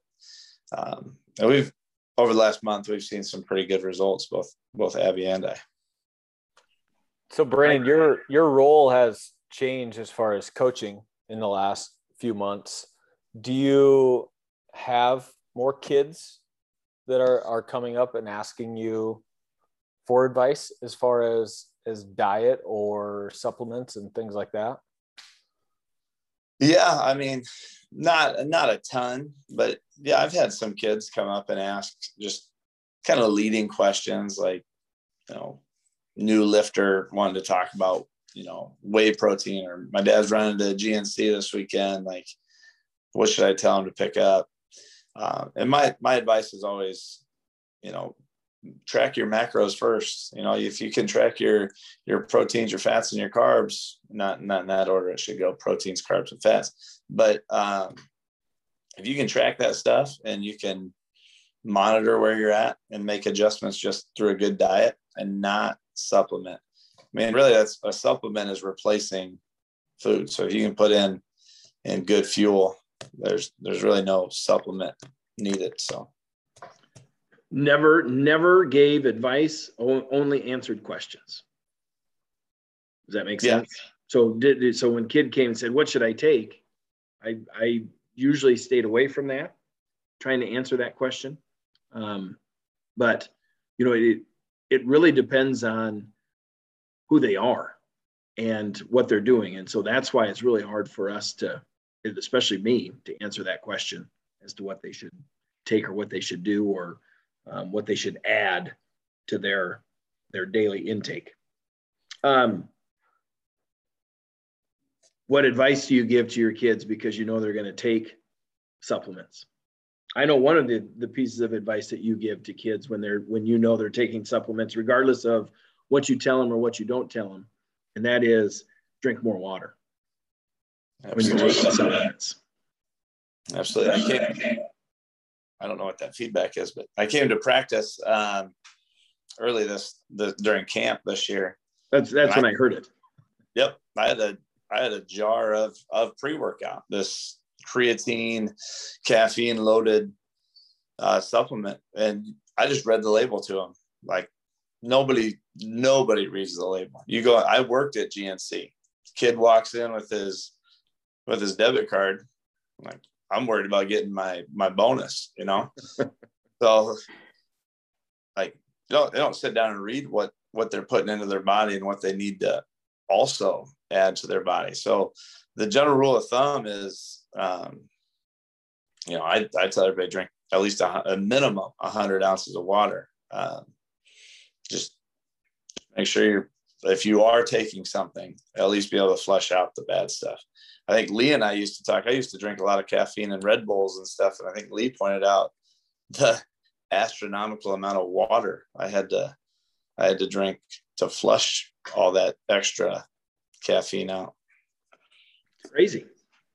Speaker 3: um, we've, over the last month, we've seen some pretty good results, both both Abby and I.
Speaker 4: So, Brandon, your your role has changed as far as coaching in the last few months. Do you have more kids that are are coming up and asking you for advice as far as as diet or supplements and things like that?
Speaker 3: Yeah, I mean, not not a ton, but yeah, I've had some kids come up and ask just kind of leading questions like, you know, new lifter wanted to talk about, you know, whey protein or my dad's running to GNC this weekend. Like, what should I tell him to pick up? Uh, and my my advice is always, you know, track your macros first. You know, if you can track your your proteins, your fats, and your carbs, not not in that order, it should go proteins, carbs, and fats. But um, if you can track that stuff and you can monitor where you're at and make adjustments just through a good diet and not supplement. I mean, really, that's a supplement is replacing food. So if you can put in in good fuel, there's there's really no supplement needed. So
Speaker 2: never never gave advice only answered questions. Does that make sense? Yeah. so did so when kid came and said what should i take? I i usually stayed away from that trying to answer that question. Um, but you know it it really depends on who they are and what they're doing. And so that's why it's really hard for us to especially me to answer that question as to what they should take or what they should do or um, what they should add to their their daily intake. Um, what advice do you give to your kids because you know they're going to take supplements? I know one of the, the pieces of advice that you give to kids when they're when you know they're taking supplements, regardless of what you tell them or what you don't tell them, and that is drink more water Absolutely. when you're taking supplements.
Speaker 3: Absolutely, I can't I don't know what that feedback is, but I came to practice um, early this the, during camp this year.
Speaker 2: That's that's when I, I, heard it.
Speaker 3: Yep, I had a I had a jar of of pre workout. This creatine, caffeine loaded uh, supplement, and I just read the label to him. Like nobody, nobody reads the label. You go. I worked at GNC. Kid walks in with his with his debit card. I'm like I'm worried about getting my my bonus. You know, so like you don't they don't sit down and read what what they're putting into their body and what they need to also add to their body. So the general rule of thumb is, um, you know, I, I tell everybody drink at least a, a minimum 100 ounces of water. Um, just make sure you're, if you are taking something, at least be able to flush out the bad stuff. I think Lee and I used to talk. I used to drink a lot of caffeine and Red Bulls and stuff. And I think Lee pointed out the astronomical amount of water I had to I had to drink to flush all that extra caffeine out.
Speaker 2: Crazy,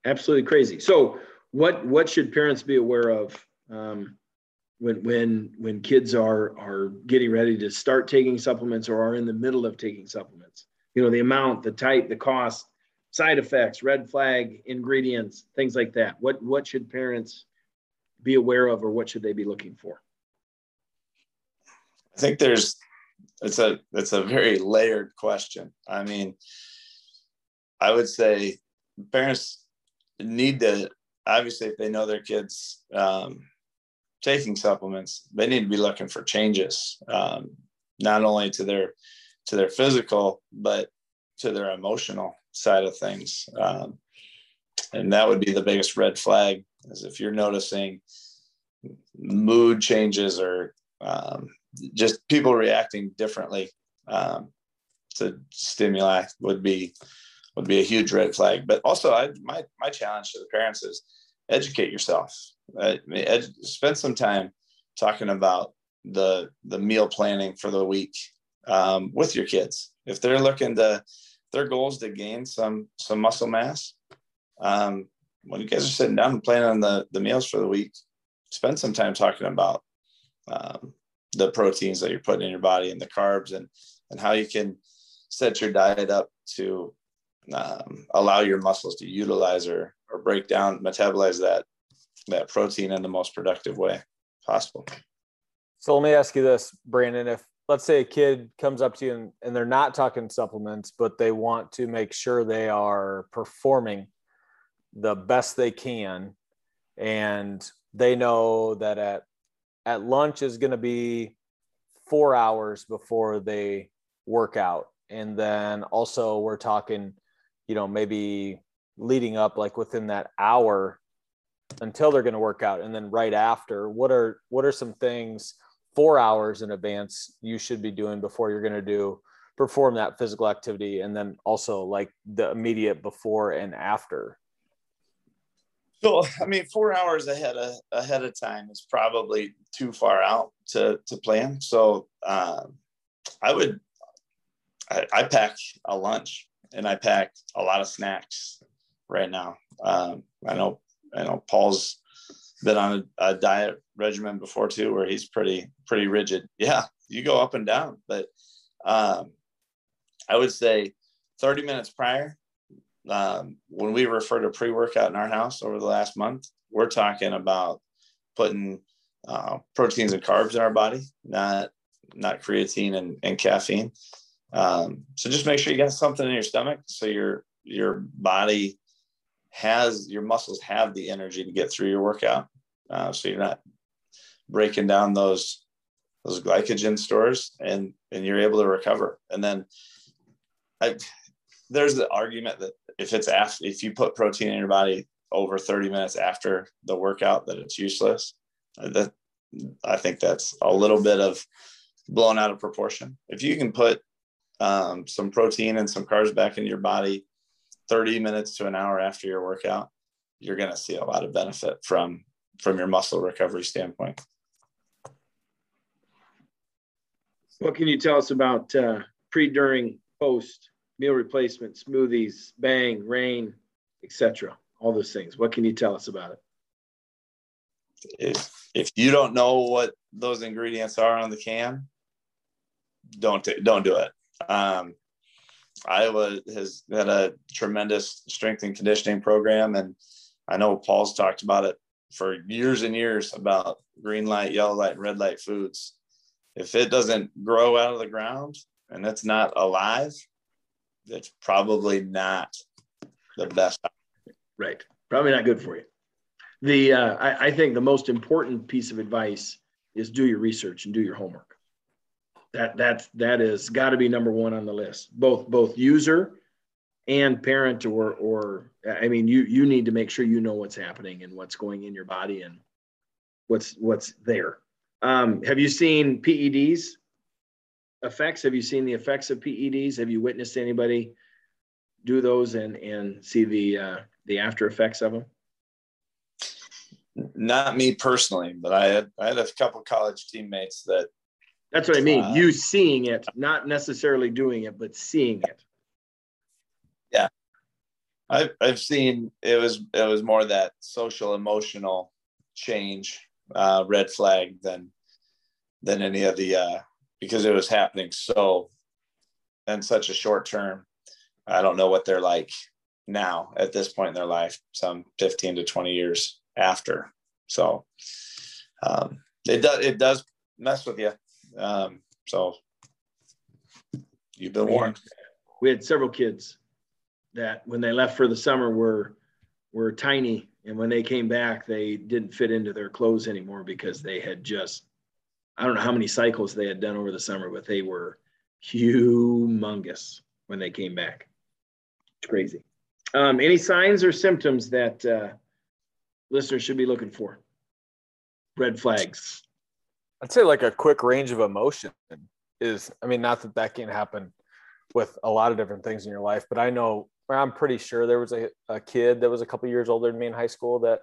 Speaker 2: absolutely crazy. So, what what should parents be aware of um, when when when kids are are getting ready to start taking supplements or are in the middle of taking supplements? You know, the amount, the type, the cost, side effects, red flag ingredients, things like that. What what should parents be aware of, or what should they be looking for?
Speaker 3: I think there's it's a it's a very layered question. I mean, I would say parents need to obviously if they know their kids um, taking supplements, they need to be looking for changes, um, not only to their to their physical but to their emotional side of things. Um, and that would be the biggest red flag is if you're noticing mood changes or um, just people reacting differently um, to stimuli would be would be a huge red flag. But also, I, my my challenge to the parents is educate yourself. Uh, ed, spend some time talking about the the meal planning for the week um, with your kids. If they're looking to their goals to gain some some muscle mass, um, when you guys are sitting down and planning the the meals for the week, spend some time talking about um, the proteins that you're putting in your body and the carbs and and how you can set your diet up to um, allow your muscles to utilize or or break down metabolize that that protein in the most productive way possible
Speaker 4: so let me ask you this brandon if let's say a kid comes up to you and, and they're not talking supplements but they want to make sure they are performing the best they can and they know that at at lunch is going to be four hours before they work out. And then also we're talking, you know, maybe leading up like within that hour until they're going to work out. And then right after, what are, what are some things four hours in advance you should be doing before you're going to do perform that physical activity and then also like the immediate before and after
Speaker 3: so, I mean, four hours ahead of ahead of time is probably too far out to to plan. So, um, I would, I, I, pack a lunch and I pack a lot of snacks right now. Um, I know, I know Paul's been on a, a diet regimen before too, where he's pretty pretty rigid. Yeah, you go up and down, but um, I would say 30 minutes prior, um, when we refer to pre-workout in our house over the last month, we're talking about putting uh, proteins and carbs in our body, not not creatine and, and caffeine. Um, so just make sure you got something in your stomach so your your body has your muscles have the energy to get through your workout. Uh, so you're not breaking down those those glycogen stores and and you're able to recover. And then I there's the argument that if it's after if you put protein in your body over 30 minutes after the workout that it's useless uh, that i think that's a little bit of blown out of proportion if you can put um, some protein and some carbs back in your body 30 minutes to an hour after your workout you're going to see a lot of benefit from from your muscle recovery standpoint
Speaker 2: what can you tell us about uh, pre during post meal replacement, smoothies, bang, Reign, etc. All those things. What can you tell us about it?
Speaker 3: If if you don't know what those ingredients are on the can, don't t- don't do it. Um, Iowa has had a tremendous strength and conditioning program, and I know Paul's talked about it for years and years about green light, yellow light, red light foods. If it doesn't grow out of the ground and it's not alive, it's probably not the best.
Speaker 2: Right. Probably not good for you. The uh, I, I think the most important piece of advice is do your research and do your homework. That that that is got to be number one on the list. Both both user and parent or or I mean you you need to make sure you know what's happening and what's going in your body and what's what's there. Um, have you seen PEDs effects? Have you seen the effects of PEDs? Have you witnessed anybody do those and and see the uh, the after effects of them?
Speaker 3: Not me personally, but I had I had a couple college teammates that.
Speaker 2: That's what I mean. Uh, you seeing it, not necessarily doing it, but seeing it.
Speaker 3: Yeah, I've I've seen it was it was more that social emotional change uh, red flag than than any of the uh, because it was happening so in such a short term. I don't know what they're like now at this point in their life, some 15 to 20 years after. So um, it does it does mess with you. Um, so you've been warned.
Speaker 2: We had several kids that when they left for the summer were were tiny, and when they came back, they didn't fit into their clothes anymore because they had just I don't know how many cycles they had done over the summer, but they were humongous when they came back. It's crazy. Um, any signs or symptoms that uh, listeners should be looking for? Red flags.
Speaker 4: I'd say like a quick range of emotion is, I mean, not that that can happen with a lot of different things in your life, but I know I'm pretty sure there was a, a kid that was a couple years older than me in high school that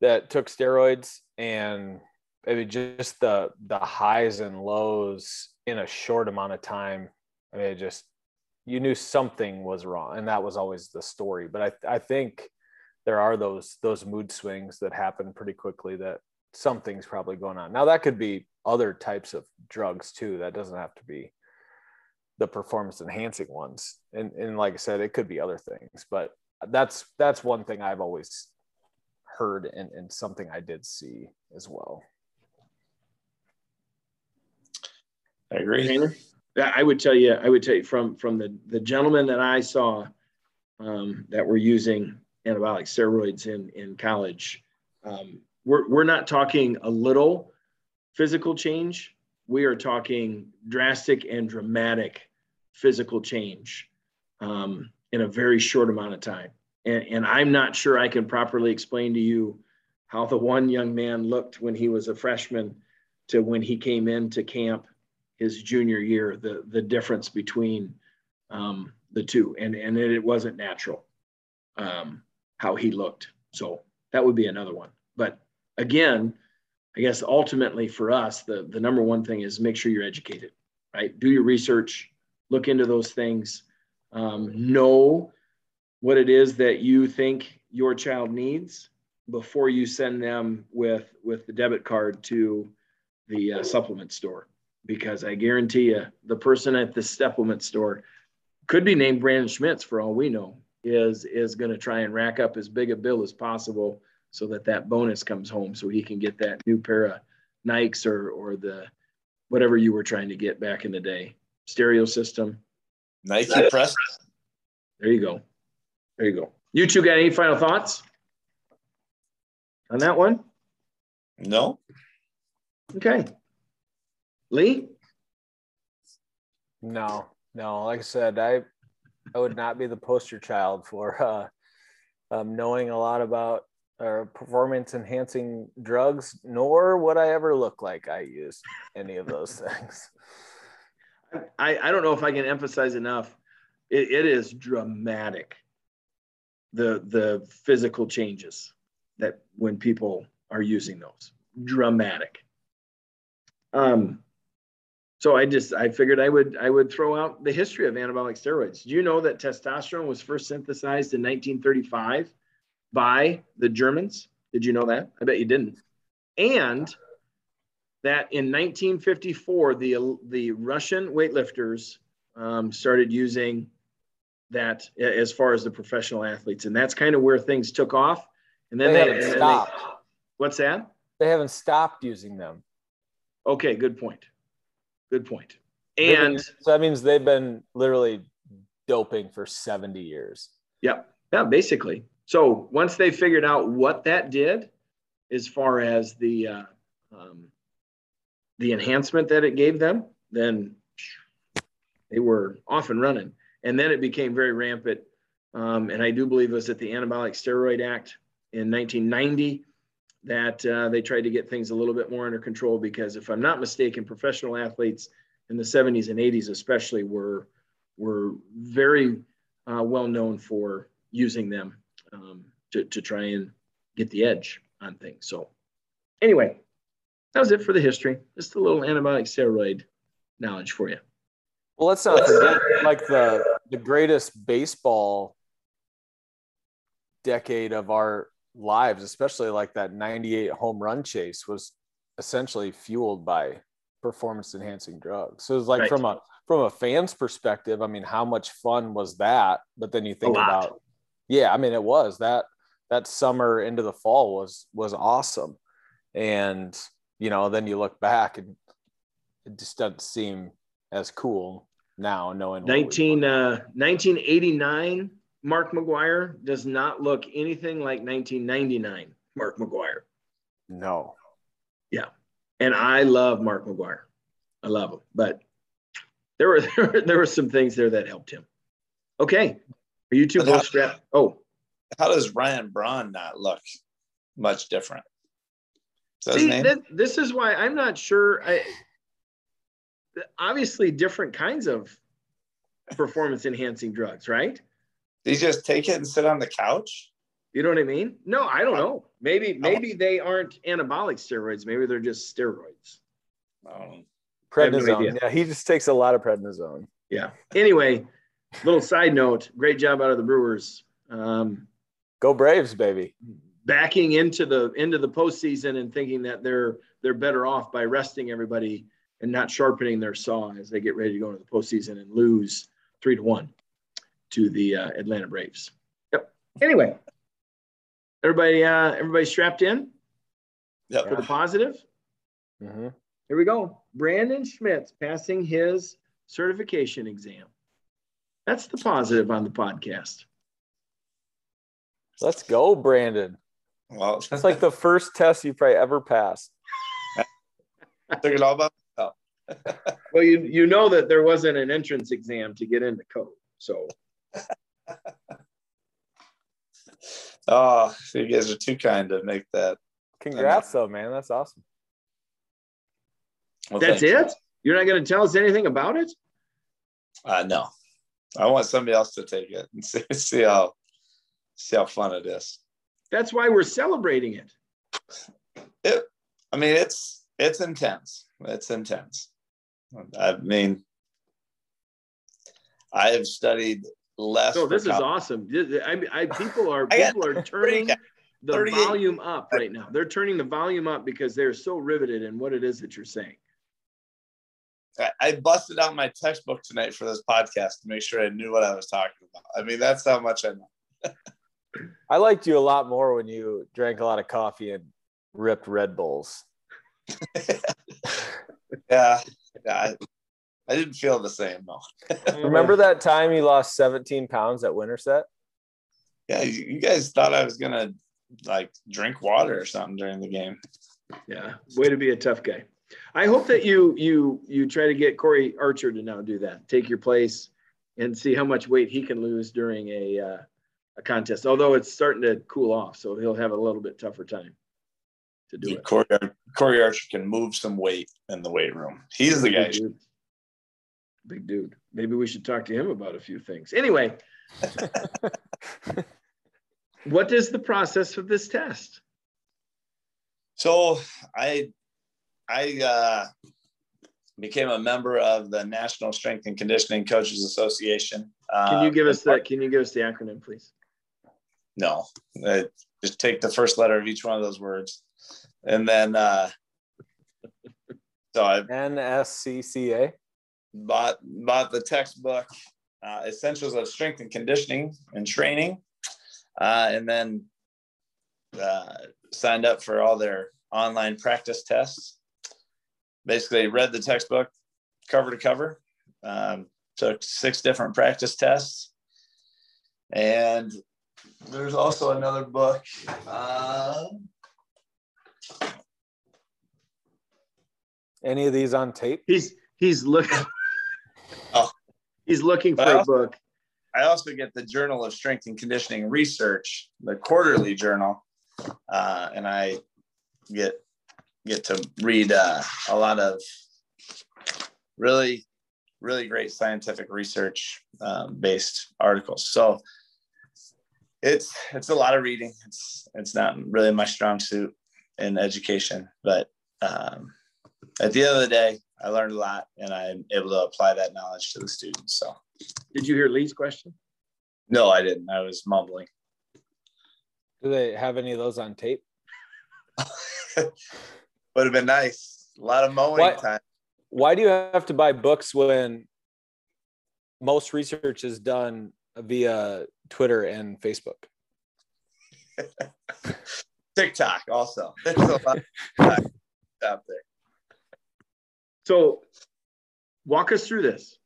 Speaker 4: that took steroids and mean just the the highs and lows in a short amount of time. I mean, it just you knew something was wrong, and that was always the story. But I I think there are those those mood swings that happen pretty quickly that something's probably going on. Now that could be other types of drugs too. That doesn't have to be the performance enhancing ones. And and like I said, it could be other things, but that's that's one thing I've always heard and, and something I did see as well.
Speaker 3: I agree.
Speaker 2: I would tell you, I would tell you from from the the gentlemen that I saw um, that were using anabolic steroids in in college. Um, we're we're not talking a little physical change. We are talking drastic and dramatic physical change um, in a very short amount of time. And, and I'm not sure I can properly explain to you how the one young man looked when he was a freshman to when he came into camp his junior year, the, the difference between um, the two. And, and it, it wasn't natural um, how he looked. So that would be another one. But again, I guess ultimately for us, the, the number one thing is make sure you're educated, right? Do your research, look into those things, um, know what it is that you think your child needs before you send them with with the debit card to the uh, supplement store because I guarantee you, the person at the supplement store could be named Brandon Schmitz for all we know, is is going to try and rack up as big a bill as possible so that that bonus comes home, so he can get that new pair of Nikes or or the whatever you were trying to get back in the day, stereo system,
Speaker 3: Nike press.
Speaker 2: There you go. There you go. You two got any final thoughts on that one?
Speaker 3: No.
Speaker 2: Okay. Lee?
Speaker 4: No, no. Like I said, I I would not be the poster child for uh, um, knowing a lot about uh, performance enhancing drugs, nor would I ever look like I used any of those things.
Speaker 2: I, I don't know if I can emphasize enough. it, it is dramatic. The the physical changes that when people are using those dramatic. Um, so I just I figured I would I would throw out the history of anabolic steroids. Do you know that testosterone was first synthesized in 1935 by the Germans? Did you know that? I bet you didn't. And that in 1954 the the Russian weightlifters um, started using that as far as the professional athletes, and that's kind of where things took off. And then
Speaker 4: they,
Speaker 2: they, haven't
Speaker 4: stopped.
Speaker 2: What's that?
Speaker 4: They haven't stopped using them.
Speaker 2: Okay, good point. Good point.
Speaker 4: They've been-
Speaker 2: And
Speaker 4: so that means they've been literally doping for 70 years.
Speaker 2: yeah, yeah, basically. So once they figured out what that did, as far as the uh, um, the enhancement that it gave them, then they were off and running. And then it became very rampant. Um, and I do believe it was at the Anabolic Steroid Act in 1990 that uh, they tried to get things a little bit more under control because, if I'm not mistaken, professional athletes in the 70s and 80s, especially, were were very uh, well known for using them um, to, to try and get the edge on things. So, anyway, that was it for the history. Just a little antibiotic steroid knowledge for you.
Speaker 4: Well, let's not forget like the the greatest baseball decade of our lives, especially like that 98 home run chase was essentially fueled by performance enhancing drugs. So it's like
Speaker 2: Right.
Speaker 4: from a from a fan's perspective, I mean, how much fun was that? But then you think about yeah, I mean it was that that summer into the fall was was awesome. And you know, then you look back and it just doesn't seem as cool now knowing what we
Speaker 2: 19, uh, 1989 Mark McGwire does not look anything like 1999 Mark McGwire.
Speaker 4: no Yeah.
Speaker 2: And I love Mark McGwire. I love him. But there were, there were, there were some things there that helped him. Okay. Are you two both strapped? Oh,
Speaker 3: How does Ryan Braun not look much different? Is that his
Speaker 2: See,
Speaker 3: name?
Speaker 2: thi- this is why I'm not sure. I obviously different kinds of performance enhancing drugs, right?
Speaker 3: Did he just take it and sit on the couch?
Speaker 2: You know what I mean? No, I don't know. Maybe maybe they aren't anabolic steroids. Maybe they're just steroids.
Speaker 3: Um,
Speaker 2: I have no
Speaker 4: prednisone yeah he just takes a lot of prednisone
Speaker 2: Yeah. Anyway, little side note. Great job out of the Brewers. Um,
Speaker 4: go braves baby
Speaker 2: backing into the into the postseason and thinking that they're they're better off by resting everybody and not sharpening their saw as they get ready to go into the postseason and lose three to one to the uh, Atlanta Braves. Yep. Anyway, everybody, uh, everybody strapped in
Speaker 3: yep.
Speaker 2: for the positive.
Speaker 4: Mhm.
Speaker 2: Here we go. Brandon Schmitz passing his certification exam. That's the positive on the podcast.
Speaker 4: let's go brandon
Speaker 3: Well,
Speaker 4: that's like the first test you probably ever passed
Speaker 3: took it all by myself.
Speaker 2: Well, you you know that there wasn't an entrance exam to get into code, so
Speaker 3: Oh, you guys are too kind to make that.
Speaker 4: congrats though man that's awesome
Speaker 3: Well,
Speaker 2: that's
Speaker 3: thank you.
Speaker 2: it. You're not going to tell us anything about it.
Speaker 3: Uh, no, I want somebody else to take it and see, see how see how fun it is.
Speaker 2: That's why we're celebrating it.
Speaker 3: It, I mean, it's it's intense. It's intense. I mean, I have studied less.
Speaker 2: Oh,
Speaker 3: so
Speaker 2: this is awesome. I, I, people are people are turning the volume up right now. They're turning the volume up because they're so riveted in what it is that you're saying.
Speaker 3: I, I busted out my textbook tonight for this podcast to make sure I knew what I was talking about. I mean, that's how much I know.
Speaker 4: i liked you a lot more when you drank a lot of coffee and ripped red bulls
Speaker 3: Yeah, yeah. I, I didn't feel the same though.
Speaker 4: remember that time you lost 17 pounds at winterset
Speaker 3: Yeah, you, you guys thought I was gonna like drink water or something during the game.
Speaker 2: Yeah, way to be a tough guy. I hope that you you you try to get Corey Archer to now do that. Take your place and see how much weight he can lose during a uh, a contest. Although it's starting to cool off, so he'll have a little bit tougher time to do it.
Speaker 3: Corey, Corey Archer can move some weight in the weight room. He's the guy.
Speaker 2: Big dude. Big dude. Maybe we should talk to him about a few things. Anyway, what is the process of this test?
Speaker 3: So I I uh, became a member of the National Strength and Conditioning Coaches Association.
Speaker 2: Can you
Speaker 3: Uh,
Speaker 2: give us that? Can you give us the acronym, please?
Speaker 3: No, Uh, just take the first letter of each one of those words, and then uh, so I
Speaker 4: nscca
Speaker 3: bought bought the textbook, uh, Essentials of Strength and Conditioning and Training, uh, and then uh, signed up for all their online practice tests. Basically, read the textbook cover to cover, um, took six different practice tests, and there's also another book. Uh,
Speaker 4: Any of these on tape?
Speaker 2: He's he's looking.
Speaker 3: Oh.
Speaker 2: He's looking for
Speaker 3: Well,
Speaker 2: a book.
Speaker 3: I also get the Journal of Strength and Conditioning Research, the quarterly journal, uh, and I get get to read uh, a lot of really, really great scientific research um, based articles. So it's it's a lot of reading. It's it's not really my strong suit in education, but um, at the end of the day, I learned a lot, and I'm able to apply that knowledge to the students. So.
Speaker 2: Did you hear Lee's question?
Speaker 3: No, I didn't. I was mumbling.
Speaker 4: Do they have any of those on tape?
Speaker 3: Would have been nice. A lot of mowing
Speaker 4: What?
Speaker 3: time.
Speaker 4: Why do you have to buy books when most research is done via Twitter and Facebook?
Speaker 3: TikTok also. There's a lot of out there.
Speaker 2: So walk us through this.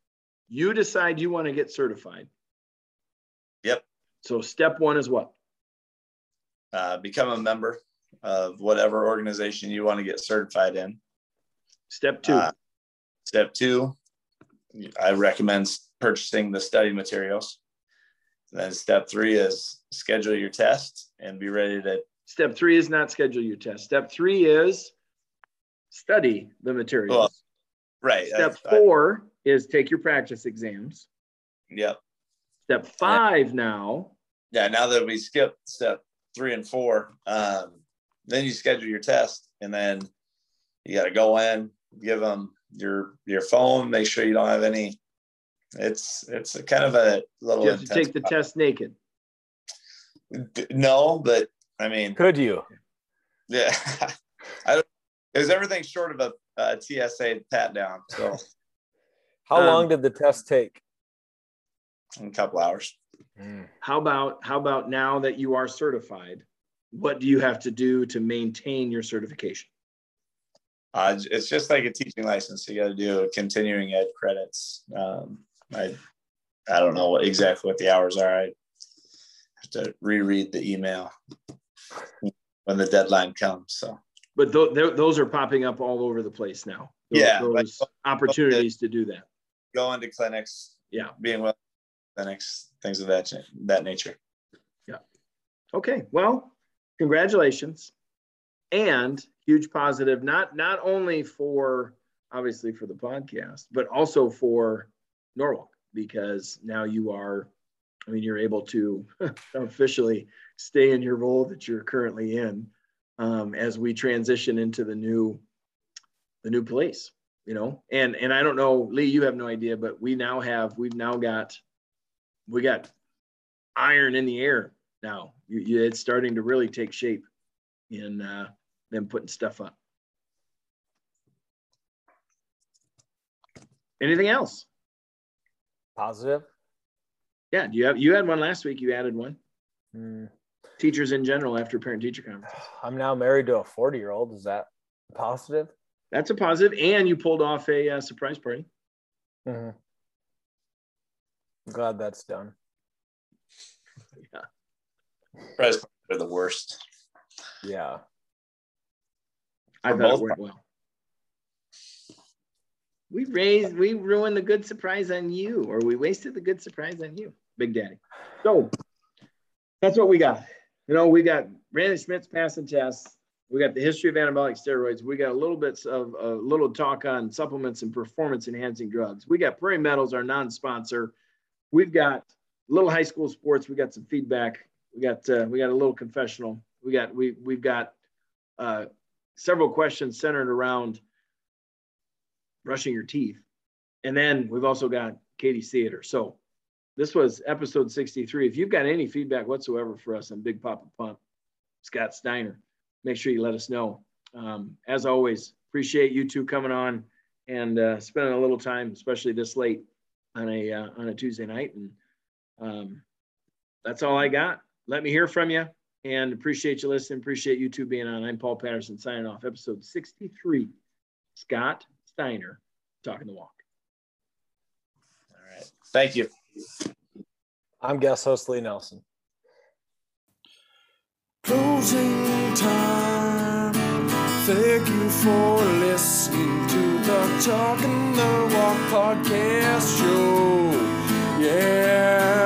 Speaker 2: You decide you want to get certified.
Speaker 3: Yep.
Speaker 2: So step one is what?
Speaker 3: Uh, become a member of whatever organization you want to get certified in.
Speaker 2: Step two.
Speaker 3: Uh, step two, I recommend purchasing the study materials. Then step three is schedule your test and be ready to.
Speaker 2: Step three is not schedule your test. Step three is study the materials.
Speaker 3: Well, Right.
Speaker 2: Step
Speaker 3: I- I-
Speaker 2: four is take your practice exams.
Speaker 3: Yep.
Speaker 2: Step five now,
Speaker 3: yeah, now that we skipped step three and four, um, then you schedule your test, and then you got to go in, give them your your phone, make sure you don't have any. It's it's a kind of a little.
Speaker 2: you have to take the test naked.
Speaker 3: No, but I mean,
Speaker 4: Could you?
Speaker 3: yeah, I don't. It was everything short of a, a TSA pat down, so
Speaker 4: How
Speaker 2: Um,
Speaker 4: long did the test take?
Speaker 3: in a couple hours.
Speaker 2: How about how about now that you are certified? What do you have to do to maintain your certification?
Speaker 3: Uh, it's just like a teaching license. You got to do continuing ed credits. Um, I I don't know what exactly what the hours are. I have to reread the email when the deadline comes. So
Speaker 2: But th- th- those are popping up all over the place now. Those,
Speaker 3: Yeah, like-
Speaker 2: those opportunities to do that.
Speaker 3: go into clinics.
Speaker 2: Yeah.
Speaker 3: being well clinics, things of that that nature. Yeah.
Speaker 2: Okay, well, congratulations. And huge positive, not not only for obviously for the podcast, but also for Norwalk, because now you are, I mean, you're able to officially stay in your role that you're currently in um, as we transition into the new the new place, you know. And and I don't know, Lee, you have no idea, but we now have we've now got we got iron in the air now. You, you, it's starting to really take shape in uh, them putting stuff up. Anything else?
Speaker 4: Positive?
Speaker 2: Yeah, you have you had one last week? You added one.
Speaker 4: Hmm.
Speaker 2: Teachers in general after parent teacher conference.
Speaker 4: I'm now married to a 40 year old. Is that positive?
Speaker 2: That's a positive, and you pulled off a uh, surprise party.
Speaker 4: Mm-hmm. Glad that's done.
Speaker 3: Surprise are the worst.
Speaker 4: Yeah.
Speaker 2: I
Speaker 3: For
Speaker 2: thought it
Speaker 3: both
Speaker 2: went well. We raised, we ruined the good surprise on you, or we wasted the good surprise on you, Big Daddy. So that's what we got. You know, we got Randy Smith's passing tests. We got the history of anabolic steroids. We got a little bits of a little talk on supplements and performance enhancing drugs. We got Prairie Metals, our non-sponsor. We've got little high school sports. We got some feedback. We got uh, we got a little confessional. We got we we've got uh, several questions centered around brushing your teeth. And then we've also got Katie's Theater. So this was episode 63. If you've got any feedback whatsoever for us on Big Papa Pump, Scott Steiner, make sure you let us know. Um, as always, appreciate you two coming on and uh, spending a little time, especially this late on a uh, on a Tuesday night. And um, that's all I got. Let me hear from you. and appreciate you listening. Appreciate you two being on. I'm Paul Patterson signing off. Episode 63. Scott Steiner talking the walk.
Speaker 3: All right. Thank you.
Speaker 4: I'm guest host Lee Nelson.
Speaker 1: Closing time. Thank you for listening to the Talking the Walk podcast show. Yeah.